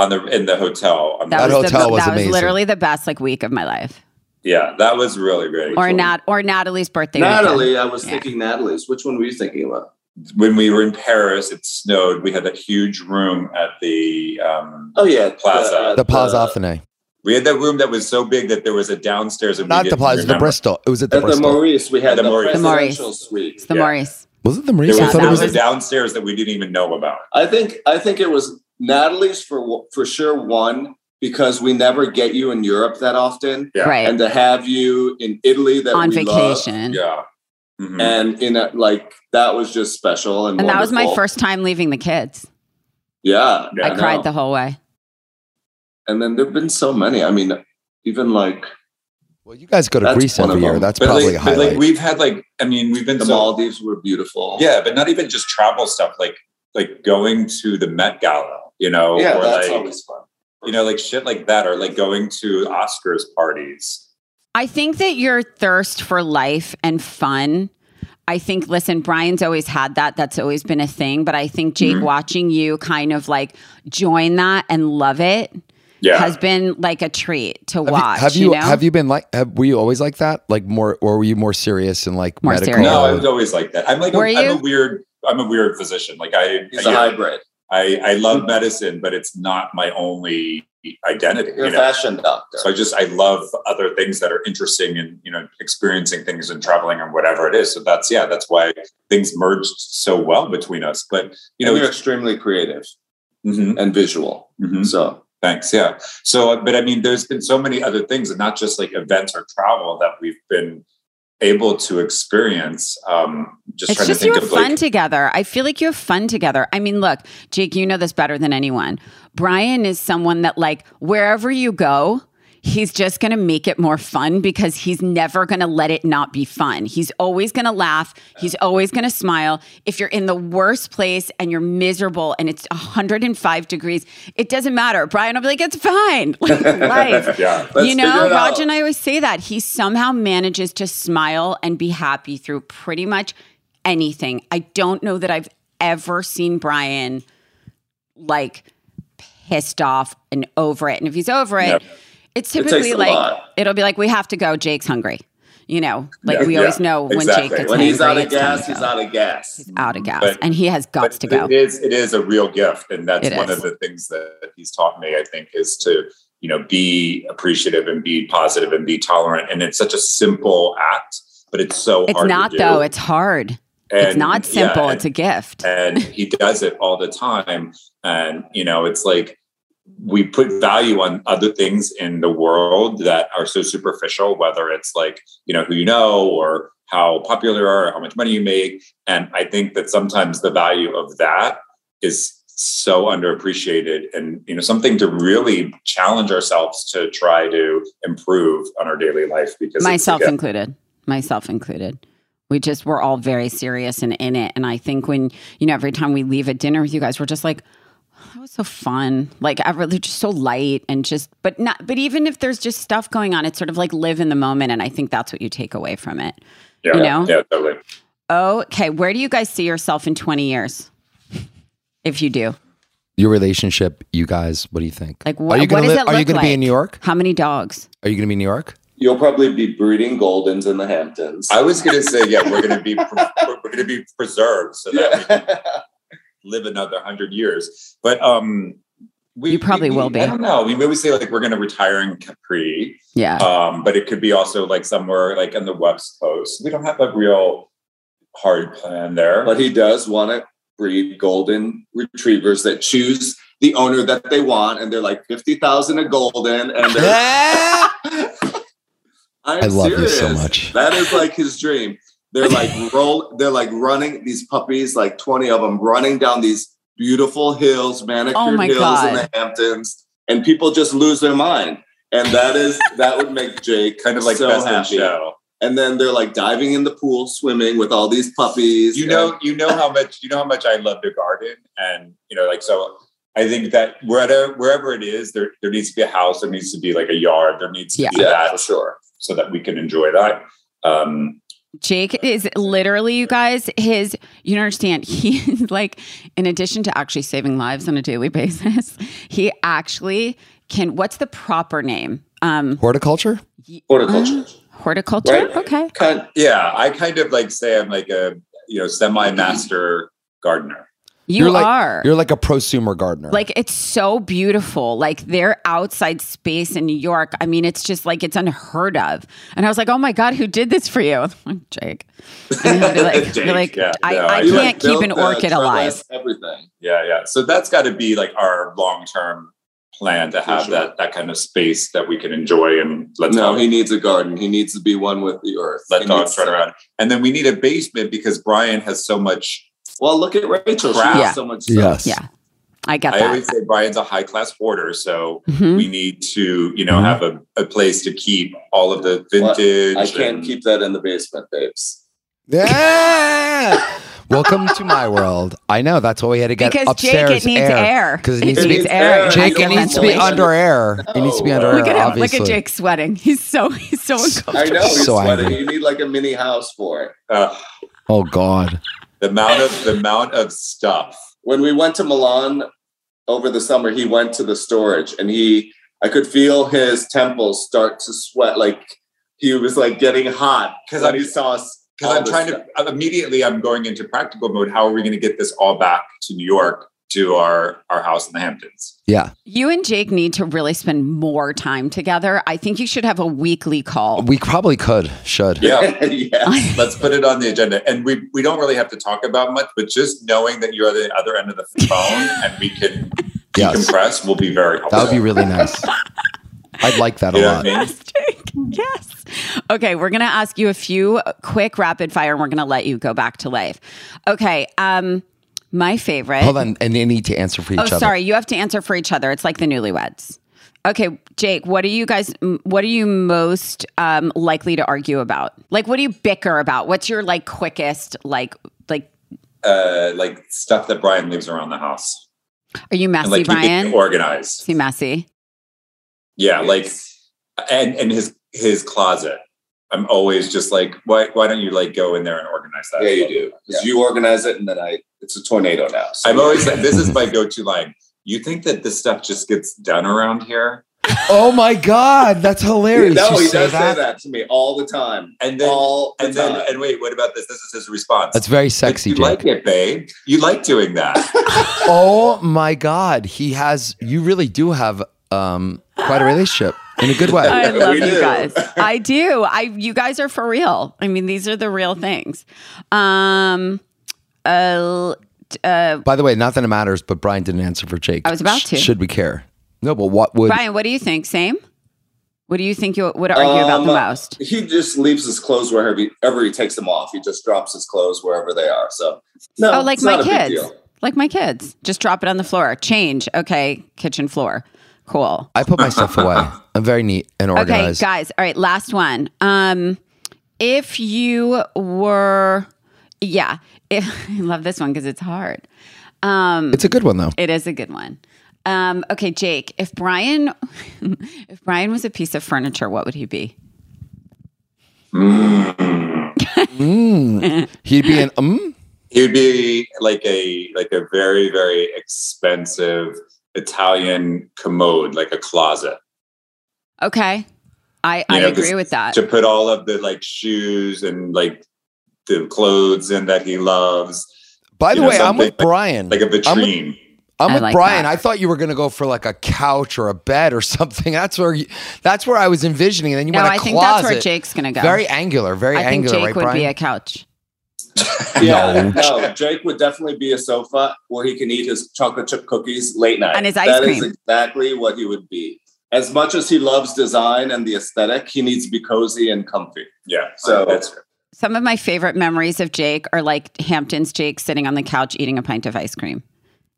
On the in the hotel. On the- That, That was hotel the, was that amazing. was literally the best like week of my life. yeah, that was really great. Or Nat or Natalie's birthday. weekend. Natalie, I was Yeah. thinking Natalie's. Which one were you thinking about? when we were in Paris, it snowed. We had that huge room at the. Um, Oh yeah, Plaza. the Paz Athene. we had that room that was so big that there was a downstairs. And Not the didn't Plaza, the. Bristol. It was at the At the Meurice, we had The the, Meurice. The Meurice. suite. It's the Yeah. Meurice. was it the Meurice? There I was, thought that it there was. was was- a downstairs that we didn't even know about. I think I think it was Natalie's for for sure one because we never get you in Europe that often, Yeah. Right. and to have you in Italy that On we love, vacation. Yeah. Mhm. and in a, like that was just special and And that was my first time leaving the kids. Yeah, Yeah, I cried the whole way. And then there've been so many. I mean, even like Well, you guys go to That's Greece every year. That's but probably like, a highlight. like we've had like I mean we've been to the so Maldives were beautiful. yeah, but not even just travel stuff like like going to the Met Gala, you know, yeah, or that's like always fun. you know like shit like that, or like going to Oscars parties. I think that your thirst for life and fun. I think, listen, Brian's always had that. That's always been a thing. But I think, Jake, Mhm. watching you kind of like join that and love it Yeah. has been like a treat to Have you- watch. Have you, know? have you been like have, were you always like that? Like more or were you more serious and like More medical? serious. No, I was always like that. I'm like, a, Were I'm a weird, I'm a weird physician. Like I, He's I, a hybrid. I, I love medicine, but it's not my only identity. You're you a know? fashion doctor. So I just I love other things that are interesting and you know experiencing things and traveling and whatever it is. So that's yeah, that's why things merged so well between us. But you know, and you're extremely creative Mhm, and visual. mhm. So thanks. Yeah. So, but I mean, there's been so many other things, and not just like events or travel that we've been able to experience. Um, just It's trying just to you think have of fun like together. I feel like you have fun together. I mean, look, Jake, you know this better than anyone. Brian is someone that, like, wherever you go, he's just going to make it more fun because he's never going to let it not be fun. He's always going to laugh. He's always going to smile. If you're in the worst place and you're miserable and it's 105 degrees, it doesn't matter. Brian will be like, it's fine. Like, life. yeah. You know, Raj and I always say that he somehow manages to smile and be happy through pretty much anything. I don't know that I've ever seen Brian like pissed off and over it. And if he's over it, Yep. It's typically a like it'll be like we have to go. Jake's hungry. You know, like Yeah, we always yeah, know when exactly. Jake gets when he's hangry, out of it's gas, he's out of gas. He's out of gas, But- and he has guts to go. It is it is a real gift, and that's It one is. of the things that he's taught me. I think is to you know be appreciative and be positive and be tolerant, and it's such a simple act, but it's so It's hard. not to do. though. It's hard. it's And, not yeah, simple. and- it's a gift. and he does it all the time and you know it's like we put value on other things in the world that are so superficial whether it's like you know who you know or how popular you are or how much money you make. And i think that sometimes the value of that is so underappreciated and you know something to really challenge ourselves to try to improve on our daily life because myself included. Myself included. We just we're all very serious and in it. And i think when you know every time we leave a dinner with you guys we're just like "Oh, that was so fun like ever they're just so light and just but not but even if there's just stuff going on it's sort of like live in the moment and i think that's what you take away from it yeah, you know? yeah totally okay where do you guys see yourself in 20 years if you do Your relationship, you guys, what do you think? like are what, you what gonna does li- it Are you look gonna be in New York? how many dogs Are you gonna be in New York? You'll probably be breeding Goldens in the Hamptons. I was going to say, yeah, we're going to be we're going to be preserved so that we can live another hundred years. But um, we You probably we- will be. I don't know. We maybe say like we're going to retire in Capri, yeah um, but it could be also like somewhere like on the West Coast. We don't have a real hard plan there. but he does want to breed golden retrievers that choose the owner that they want, and they're like fifty thousand a golden, and they're. I'm I love you so much. That is like his dream. They're like roll. They're like running these puppies, like twenty of them, running down these beautiful hills, manicured Oh my hills in the Hamptons, and people just lose their mind. And that is that would make Jake kind of like so best happy. in show. And then they're like diving in the pool, swimming with all these puppies. You know, you know how much you know how much I love to garden, and you know, like so. I think that wherever wherever it is, there there needs to be a house. There needs to be like a yard. There needs to Yeah. be yeah, that for sure. so that we can enjoy that. Um, Jake is literally, you guys, his, you don't understand. He's like, in addition to actually saving lives on a daily basis, he actually can, what's the proper name? Um, Horticulture? Horticulture. horticulture? Right. Okay. Kind yeah, I kind of like say I'm like a you know semi master gardener. You You're like- are. You're like a prosumer gardener. like it's so beautiful. Like their outside space in New York. I mean, it's just like it's unheard of. And I was like, oh my god, who did this for you? Jake. And he'll like, Jake, you're like yeah, I, no, I I- can't like, keep an orchid alive. Everything. Yeah, yeah. So that's got to be like our long term plan to have sure. that that kind of space that we can enjoy and let No, he needs a garden. He needs to be one with the earth. let He dogs run around. And then we need a basement because Brian has so much. Well, look at Rachel. She Crap. has Yeah. so much stuff. yes. Yeah. I get that. I that. always say Brian's a high class hoarder, so Mhm. we need to you know Mhm. have a, a place to keep all of the Well, vintage. I can't and- keep that in the basement, babes. Yeah. Welcome to my world. I know. That's why we had to get Because upstairs Jake, it needs air. Because it needs to be needs air. Jake. It needs to be under air. It needs to be No. under air. Look at him. Obviously. Look at Jake sweating. He's so he's so uncomfortable. I know he's So sweating. angry. You need like a mini house for it. uh, Oh God. The amount of the amount of stuff. When we went to Milan over the summer, he went to the storage and he I could feel his temples start to sweat, like he was like getting hot because he saw us. Because I'm trying stuff. to immediately. I'm going into practical mode. How are we going to get this all back to New York to our our house in the Hamptons? Yeah. You and Jake need to really spend more time together. I think you should have a weekly call. We probably could, should. Yeah. yes. Let's put it on the agenda. And we we don't really have to talk about much, but just knowing that you're at the other end of the phone and we can Yes. decompress will be very helpful. That would be really nice. I'd like that a You know lot. what I mean? Jake. Yes. Okay, we're going to ask you a few quick rapid fire and we're going to let you go back to life. Okay, um my favorite. Hold on, and they need to answer for each other. Oh, other. sorry, you have to answer for each other. It's like the newlyweds. Okay, Jake, what are you guys what are you most um likely to argue about? Like what do you bicker about? What's your like quickest like like Uh, like stuff that Brian leaves around the house. are you messy, and like Brian? organized. Is he messy? Yeah, like and and his his closet. I'm always just like, why why don't you like go in there and organize that? Yeah, you do. Because you organize it, and then I, it's a tornado now. So I'm always like, this is my go-to line. You think that this stuff just gets done around here? Oh my God, that's hilarious. no, You he say does that? say that to me all the time. And then all the and then time. and wait, what about this? This is his response. That's very Like, sexy, You Jake. like it, babe. You like doing that. oh my God, he has. You really do have um quite a relationship in a good way. I love We you do. guys. I do. I you guys are for real. I mean, these are the real things. Um uh uh By the way, not that it matters, but Brian didn't answer for Jake. I was about Sh- to. Should we care? No, but what would? Brian, what do you think? Same? What do you think you would argue about the Um, most? He just leaves his clothes wherever he, ever he takes them off. He just drops his clothes wherever they are. So no, oh, like it's my not a big kids. deal. Like my kids. Just drop it on the floor. Change. Okay, kitchen floor. Cool. I put my stuff away. I'm very neat and organized. Okay, guys. All right, last one. Um if you were yeah, if, I love this one because it's hard. Um It's a good one though. It is a good one. Um, okay, Jake. If Brian, if Brian was a piece of furniture, what would he be? Mm. He'd be an um. He'd be like a like a very very expensive Italian commode, like a closet. Okay, I, I know, agree with that. To put all of the like shoes and like the clothes in that he loves, By the You know, way, I'm with something like- Brian. like a I'm with, vitrine. I'm I with like Brian. that. I thought you were going to go for like a couch or a bed or something. That's where you, that's where I was envisioning. And then you no, went a I think that's where Jake's gonna go. Very angular, very I think Jake right, would Brian? be a couch. Yeah, No. no. Jake would definitely be a sofa where he can eat his chocolate chip cookies late night. And his ice That is cream. exactly what he would be. As much as he loves design and the aesthetic, he needs to be cozy and comfy. Yeah, So- that's Some of my favorite memories of Jake are like Hampton's Jake sitting on the couch eating a pint of ice cream,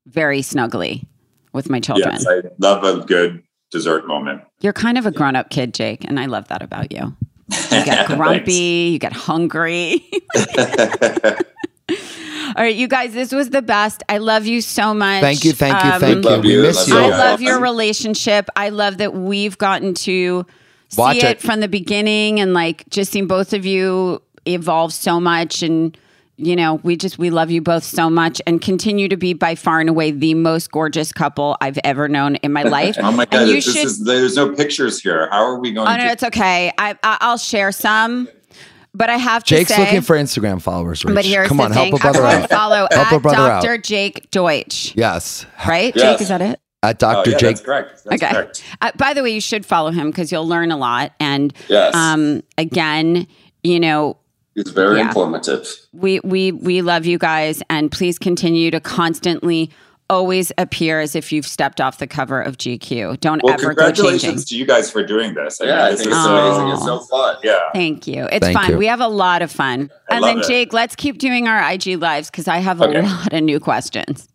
very snuggly with my children. yes. I love a good dessert moment. You're kind of a grown up kid, Jake, and I love that about you. You get grumpy, you get hungry. All right, you guys, this was the best. I love you so much. Thank you, thank you, Um, thank you. love We you, miss you. you. I love your relationship. I love that we've gotten to Watch see it, it. from the beginning and like just seen both of you evolve so much and you know, we just we love you both so much and continue to be by far and away the most gorgeous couple I've ever known in my life. Oh my And god! you This should is there's no pictures here. How are we going? To? Oh no, it's okay. I, I I'll share some, but I have to Jake's say, looking for Instagram followers. Rich. But here's Come the on, thing: help a brother everyone out. follow Help a at brother out. Dr. Jake Deutsch. Yes, Right, Yes. Jake, is that it? at Oh, Dr. yeah, Jake. That's correct. That's okay. correct. Uh, by the way, you should follow him because you'll learn a lot. And Yes. um, again, you know, It's very Yeah. informative. we we we love you guys, and please continue to constantly always appear as if you've stepped off the cover of GQ. Don't Well, ever go changing. congratulations to you guys for doing this. I Yeah, mean, I this is it's so- amazing. It's so fun. Yeah. Thank you. It's Thank fun. you. We have a lot of fun. I and love then it. Jake, let's keep doing our IG lives because I have a Okay. lot of new questions.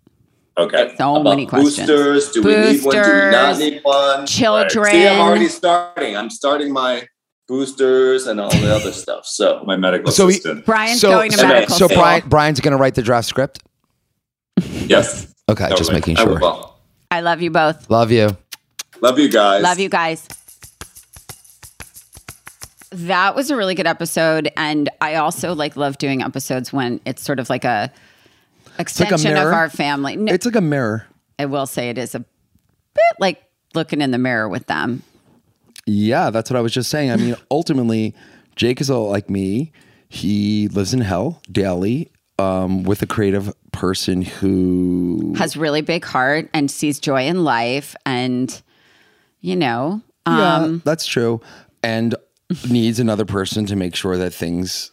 Okay. So About many questions. Boosters. Do we need one? Do we not need one? Children. See, I'm already starting. I'm starting my boosters and all the other stuff. So My medical So he- assistant. Brian's so, going to so, medical so school. Brian, Brian's going to write the draft script. yes. Okay, just Totally. making I sure. will. I love you both. Love you. Love you guys. Love you guys. That was a really good episode, and I also like love doing episodes when it's sort of like a like a extension of our family. No, It's like a mirror. I will say it is a bit like looking in the mirror with them. Yeah, that's what I was just saying. I mean, ultimately, Jake is a, like me. He lives in hell daily um, with a creative person who Has really big heart and sees joy in life, and you know, um, yeah, that's true, and needs another person to make sure that things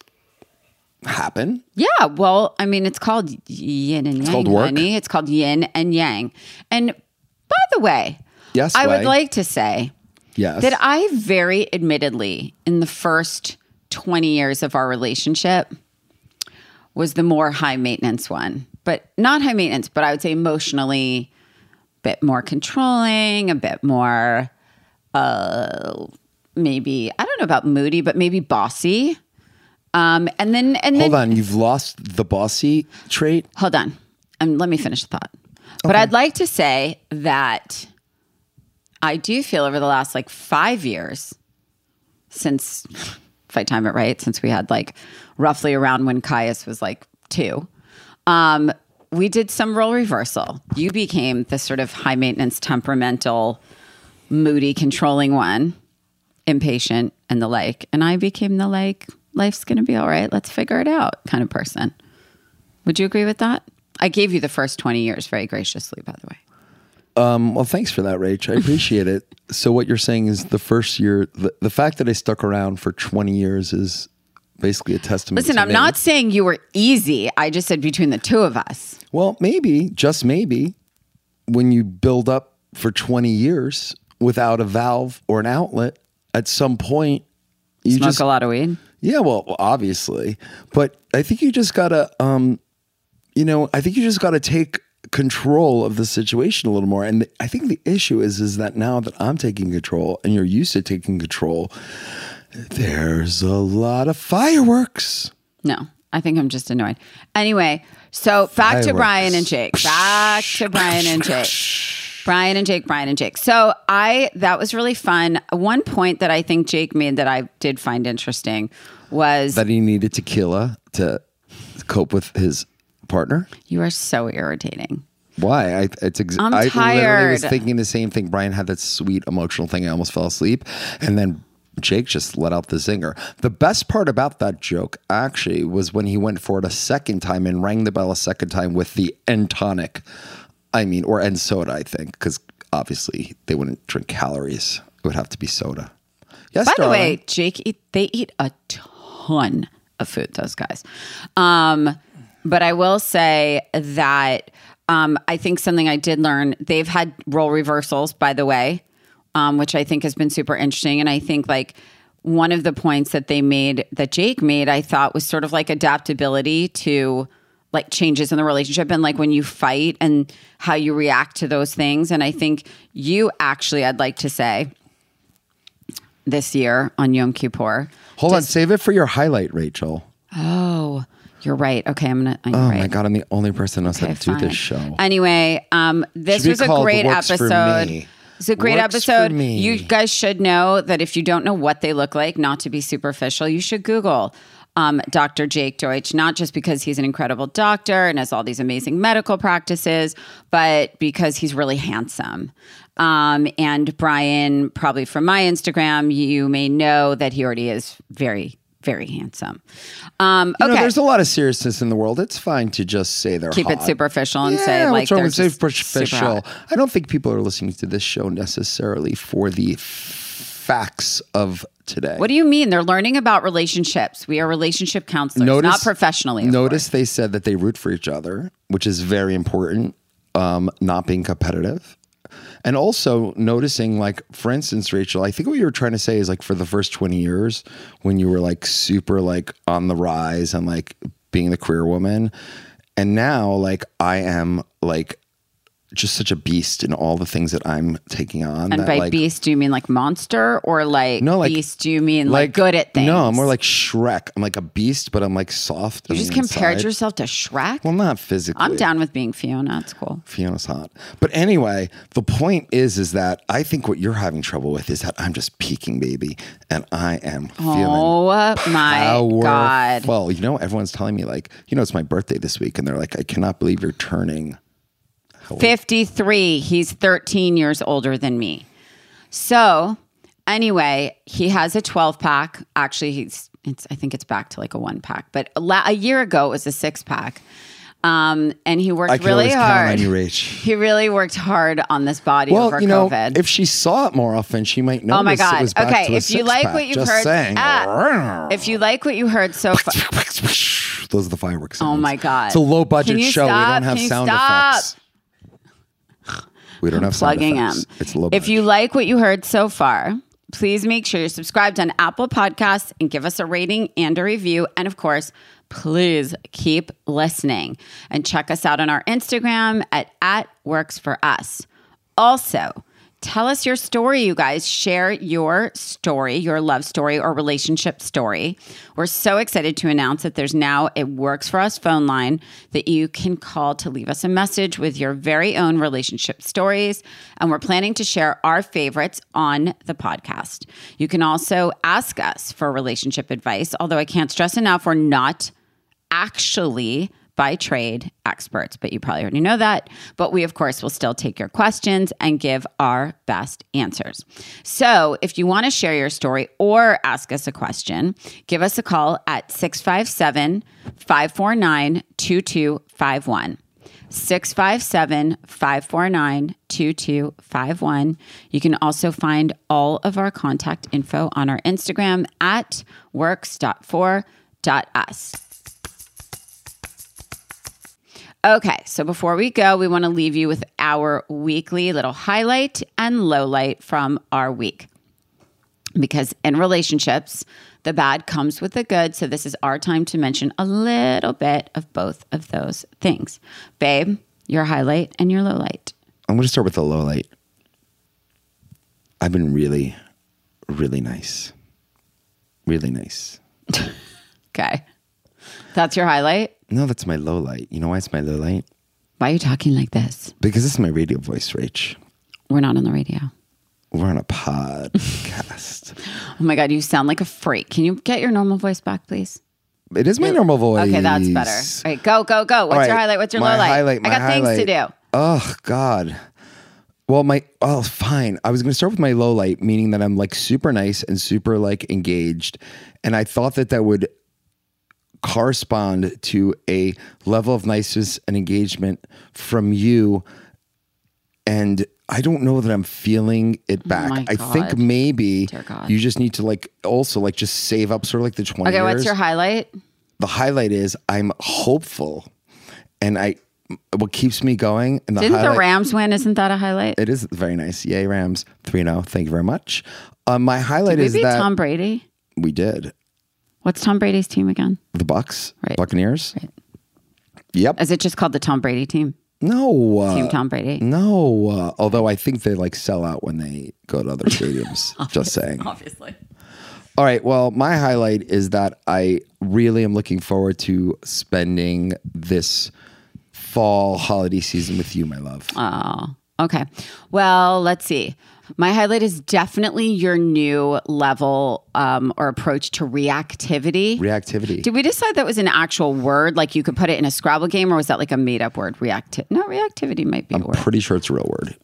happen. Yeah, well, I mean, it's called yin and yang, It's called work. honey. It's called yin and yang. And by the way, Yes, I would like to say Yes, that I very admittedly, in the first 20 years of our relationship, was the more high maintenance one. But not high maintenance, but I would say emotionally a bit more controlling, a bit more uh maybe I don't know about moody, but maybe bossy. Um and then and then Hold on, you've lost the bossy trait. hold on and let me finish the thought but i'd like to say that i do feel over the last like five years since if i time it right since we had like roughly around when Kaius was like two um, we did some role reversal you became the sort of high maintenance temperamental moody controlling one impatient and the like and i became the like life's gonna be all right let's figure it out kind of person would you agree with that? I gave you the first 20 years very graciously, by the way. Um, well, thanks for that, Rach. I appreciate it. So, what you're saying is the first year, the, the fact that I stuck around for 20 years is basically a testament. Listen, I'm me. not saying you were easy. I just said between the two of us. Well, maybe, just maybe, when you build up for 20 years without a valve or an outlet, at some point, you Smoke just a lot of weed. Yeah, well, obviously, but I think you just gotta, um, you know, I think you just gotta take control of the situation a little more. And I think the issue is, is that now that I'm taking control and you're used to taking control, there's a lot of fireworks. No, I think I'm just annoyed. Anyway, so back to Brian and Jake. Back to Brian and Jake. Brian and Jake, Brian and Jake. So I that was really fun. One point that I think Jake made that I did find interesting was That he needed tequila to cope with his partner. you are so irritating. Why? I, it's ex- I'm I literally was thinking the same thing. Brian had that sweet emotional thing. I almost fell asleep, and then Jake just let out the zinger. The best part about that joke actually was when he went for it a second time and rang the bell a second time with the end tonic. I mean, or end soda. I think because obviously they wouldn't drink calories. It would have to be soda. Yes, By the way, Jake, eat, they eat a ton of food. Those guys. Um, but I will say that um, I think something I did learn. They've had role reversals, by the way, um, which I think has been super interesting. And I think like one of the points that they made, that Jake made, I thought was sort of like adaptability to like changes in the relationship and like when you fight and how you react to those things. And I think you actually, I'd like to say, this year on Yom Kippur. hold on, save it for your highlight, Rachel. Oh, you're right. Okay, I'm gonna. I'm Oh right. my god, I'm the only person who knows Okay, how to do this show. Anyway, um, this was a great episode. It's a great Works episode. You guys should know that if you don't know what they look like, not to be superficial, you should Google um, Dr. Jake Deutsch, not just because he's an incredible doctor and has all these amazing medical practices, but because he's really handsome. Um, and Brian, probably from my Instagram, you may know that he already is very, very handsome. Um, okay. know, there's a lot of seriousness in the world. It's fine to just say they're Keep it superficial and yeah, say, like, they're just super superficial? hot. I don't think people are listening to this show necessarily for the facts of today. What do you mean? They're learning about relationships. We are relationship counselors, not professionally. Notice course. they said that they root for each other, which is very important. Um, not being competitive. And also noticing, like, for instance, Rachel, I think what you were trying to say is like for the first 20 years when you were like super like on the rise and like being the queer woman. And now, like, I am like just such a beast in all the things that I'm taking on. And that, by like, beast, do you mean like monster or like, No, like- beast? Do you mean like, good at things? No, I'm more like Shrek. I'm like a beast, but I'm like soft. you just compared inside. yourself to Shrek. Well, not physically. I'm down with being Fiona. It's cool. Fiona's hot. But anyway, the point is, is that I think what you're having trouble with is that I'm just peaking, baby, and I am feeling Oh my god! Well, You know, everyone's telling me like, you know, it's my birthday this week, and they're like, I cannot believe you're turning 53. He's 13 years older than me. So, anyway, he has a 12 pack. Actually, he's it's I think it's back to like a one pack, but a, la- a year ago it was a six pack. Um, and he worked I can really always count on hard. you, Rach. He really worked hard on this body Well, over you know, COVID. if she saw it more often, she might notice oh my god. Okay, if you like pack. what you've heard, saying. ah, if you like what you heard so far, Those are the fireworks. Oh my God. It's a low budget show. stop? We don't have sound stop? effects. We don't have plugging. It's low If you like what you heard so far, please make sure you're subscribed on Apple Podcasts and give us a rating and a review. And of course, please keep listening and check us out on our Instagram at, at works for us. Also, tell us your story, you guys. Share your story, your love story or relationship story. We're so excited to announce that there's now a Works for Us phone line that you can call to leave us a message with your very own relationship stories. And we're planning to share our favorites on the podcast. You can also ask us for relationship advice, although I can't stress enough, we're not actually by trade experts, but you probably already know that. But we, of course, will still take your questions and give our best answers. So if you want to share your story or ask us a question, give us a call at 657 549 2251. 657 549 2251. You can also find all of our contact info on our Instagram at works.for.us. Okay, so before we go, we want to leave you with our weekly little highlight and low light from our week. Because in relationships, the bad comes with the good. So this is our time to mention a little bit of both of those things. Babe, your highlight and your low light. I'm going to start with the low light. I've been really, really nice. Really nice. Okay. That's your highlight? No, that's my low light. You know why it's my low light? Why are you talking like this? Because this is my radio voice, Rach. We're not on the radio. We're on a podcast. Oh my God, you sound like a freak. Can you get your normal voice back, please? it is my normal voice. Okay, that's better. All right, go, go, go. What's All your right, highlight? What's your my low light? highlight, I my got things to do. Oh God. Well, my oh fine. I was going to start with my low light, meaning that I'm like super nice and super like engaged, and I thought that that would correspond to a level of niceness and engagement from you, and I don't know that I'm feeling it back. Oh I think maybe you just need to like also like just save up sort of like the twenty. Okay, what's your highlight? the highlight is I'm hopeful, and I what keeps me going. And the Didn't highlight, the Rams win? Isn't that a highlight? It is very nice. Yay, Rams three 0 Thank you very much. Um, my highlight is beat that Tom Brady? we did What's Tom Brady's team again? the Bucks, Right. Buccaneers. Yep. Is it just called the Tom Brady team? No. Uh, Team Tom Brady. No. Uh, although I think they like sell out when they go to other stadiums. just saying. Obviously. All right. Well, my highlight is that I really am looking forward to spending this fall holiday season with you, my love. Oh, okay. Well, let's see. My highlight is definitely your new level um, or approach to reactivity. Reactivity. Did we decide that was an actual word? Like you could put it in a Scrabble game, or was that like a made up word? Reacti- No, reactivity might be a word. Pretty sure it's a real word.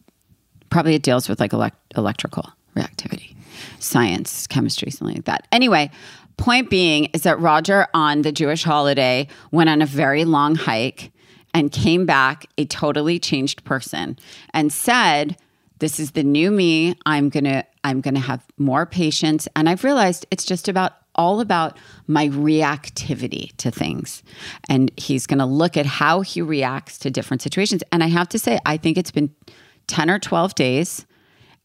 Probably it deals with like elect- electrical reactivity, science, chemistry, something like that. Anyway, point being is that Rodger on the Jewish holiday went on a very long hike and came back a totally changed person and said, this is the new me. I'm going to I'm going to have more patience and I've realized it's just about all about my reactivity to things. And he's going to look at how he reacts to different situations. And I have to say I think it's been 10 or 12 days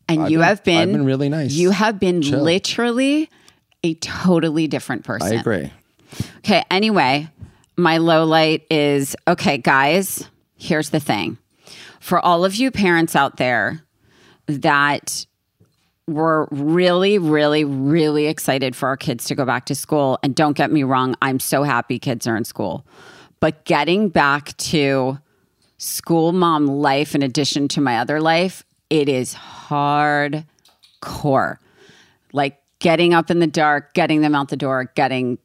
and you been- have been I've been really nice. You have been Chill. literally a totally different person. I agree. Okay, anyway, my low light is okay, guys, here's the thing. For all of you parents out there that we're really, really, really excited for our kids to go back to school, and don't get me wrong, I'm so happy kids are in school. But getting back to school mom life in addition to my other life, it is hardcore. Like getting up in the dark, getting them out the door, getting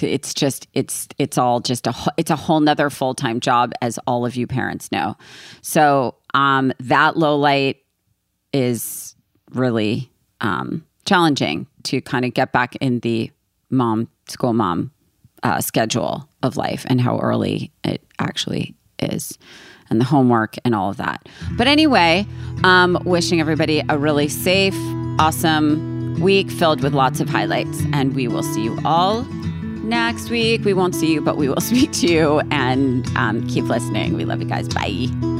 it's just it's it's all just a it's a whole nother full-time job as all of you parents know so um that low light is really um challenging to kind of get back in the mom school mom uh, schedule of life and how early it actually is and the homework and all of that but anyway um wishing everybody a really safe awesome week filled with lots of highlights and we will see you all next week. We won't see you, but we will speak to you and um, keep listening. We love you guys. Bye.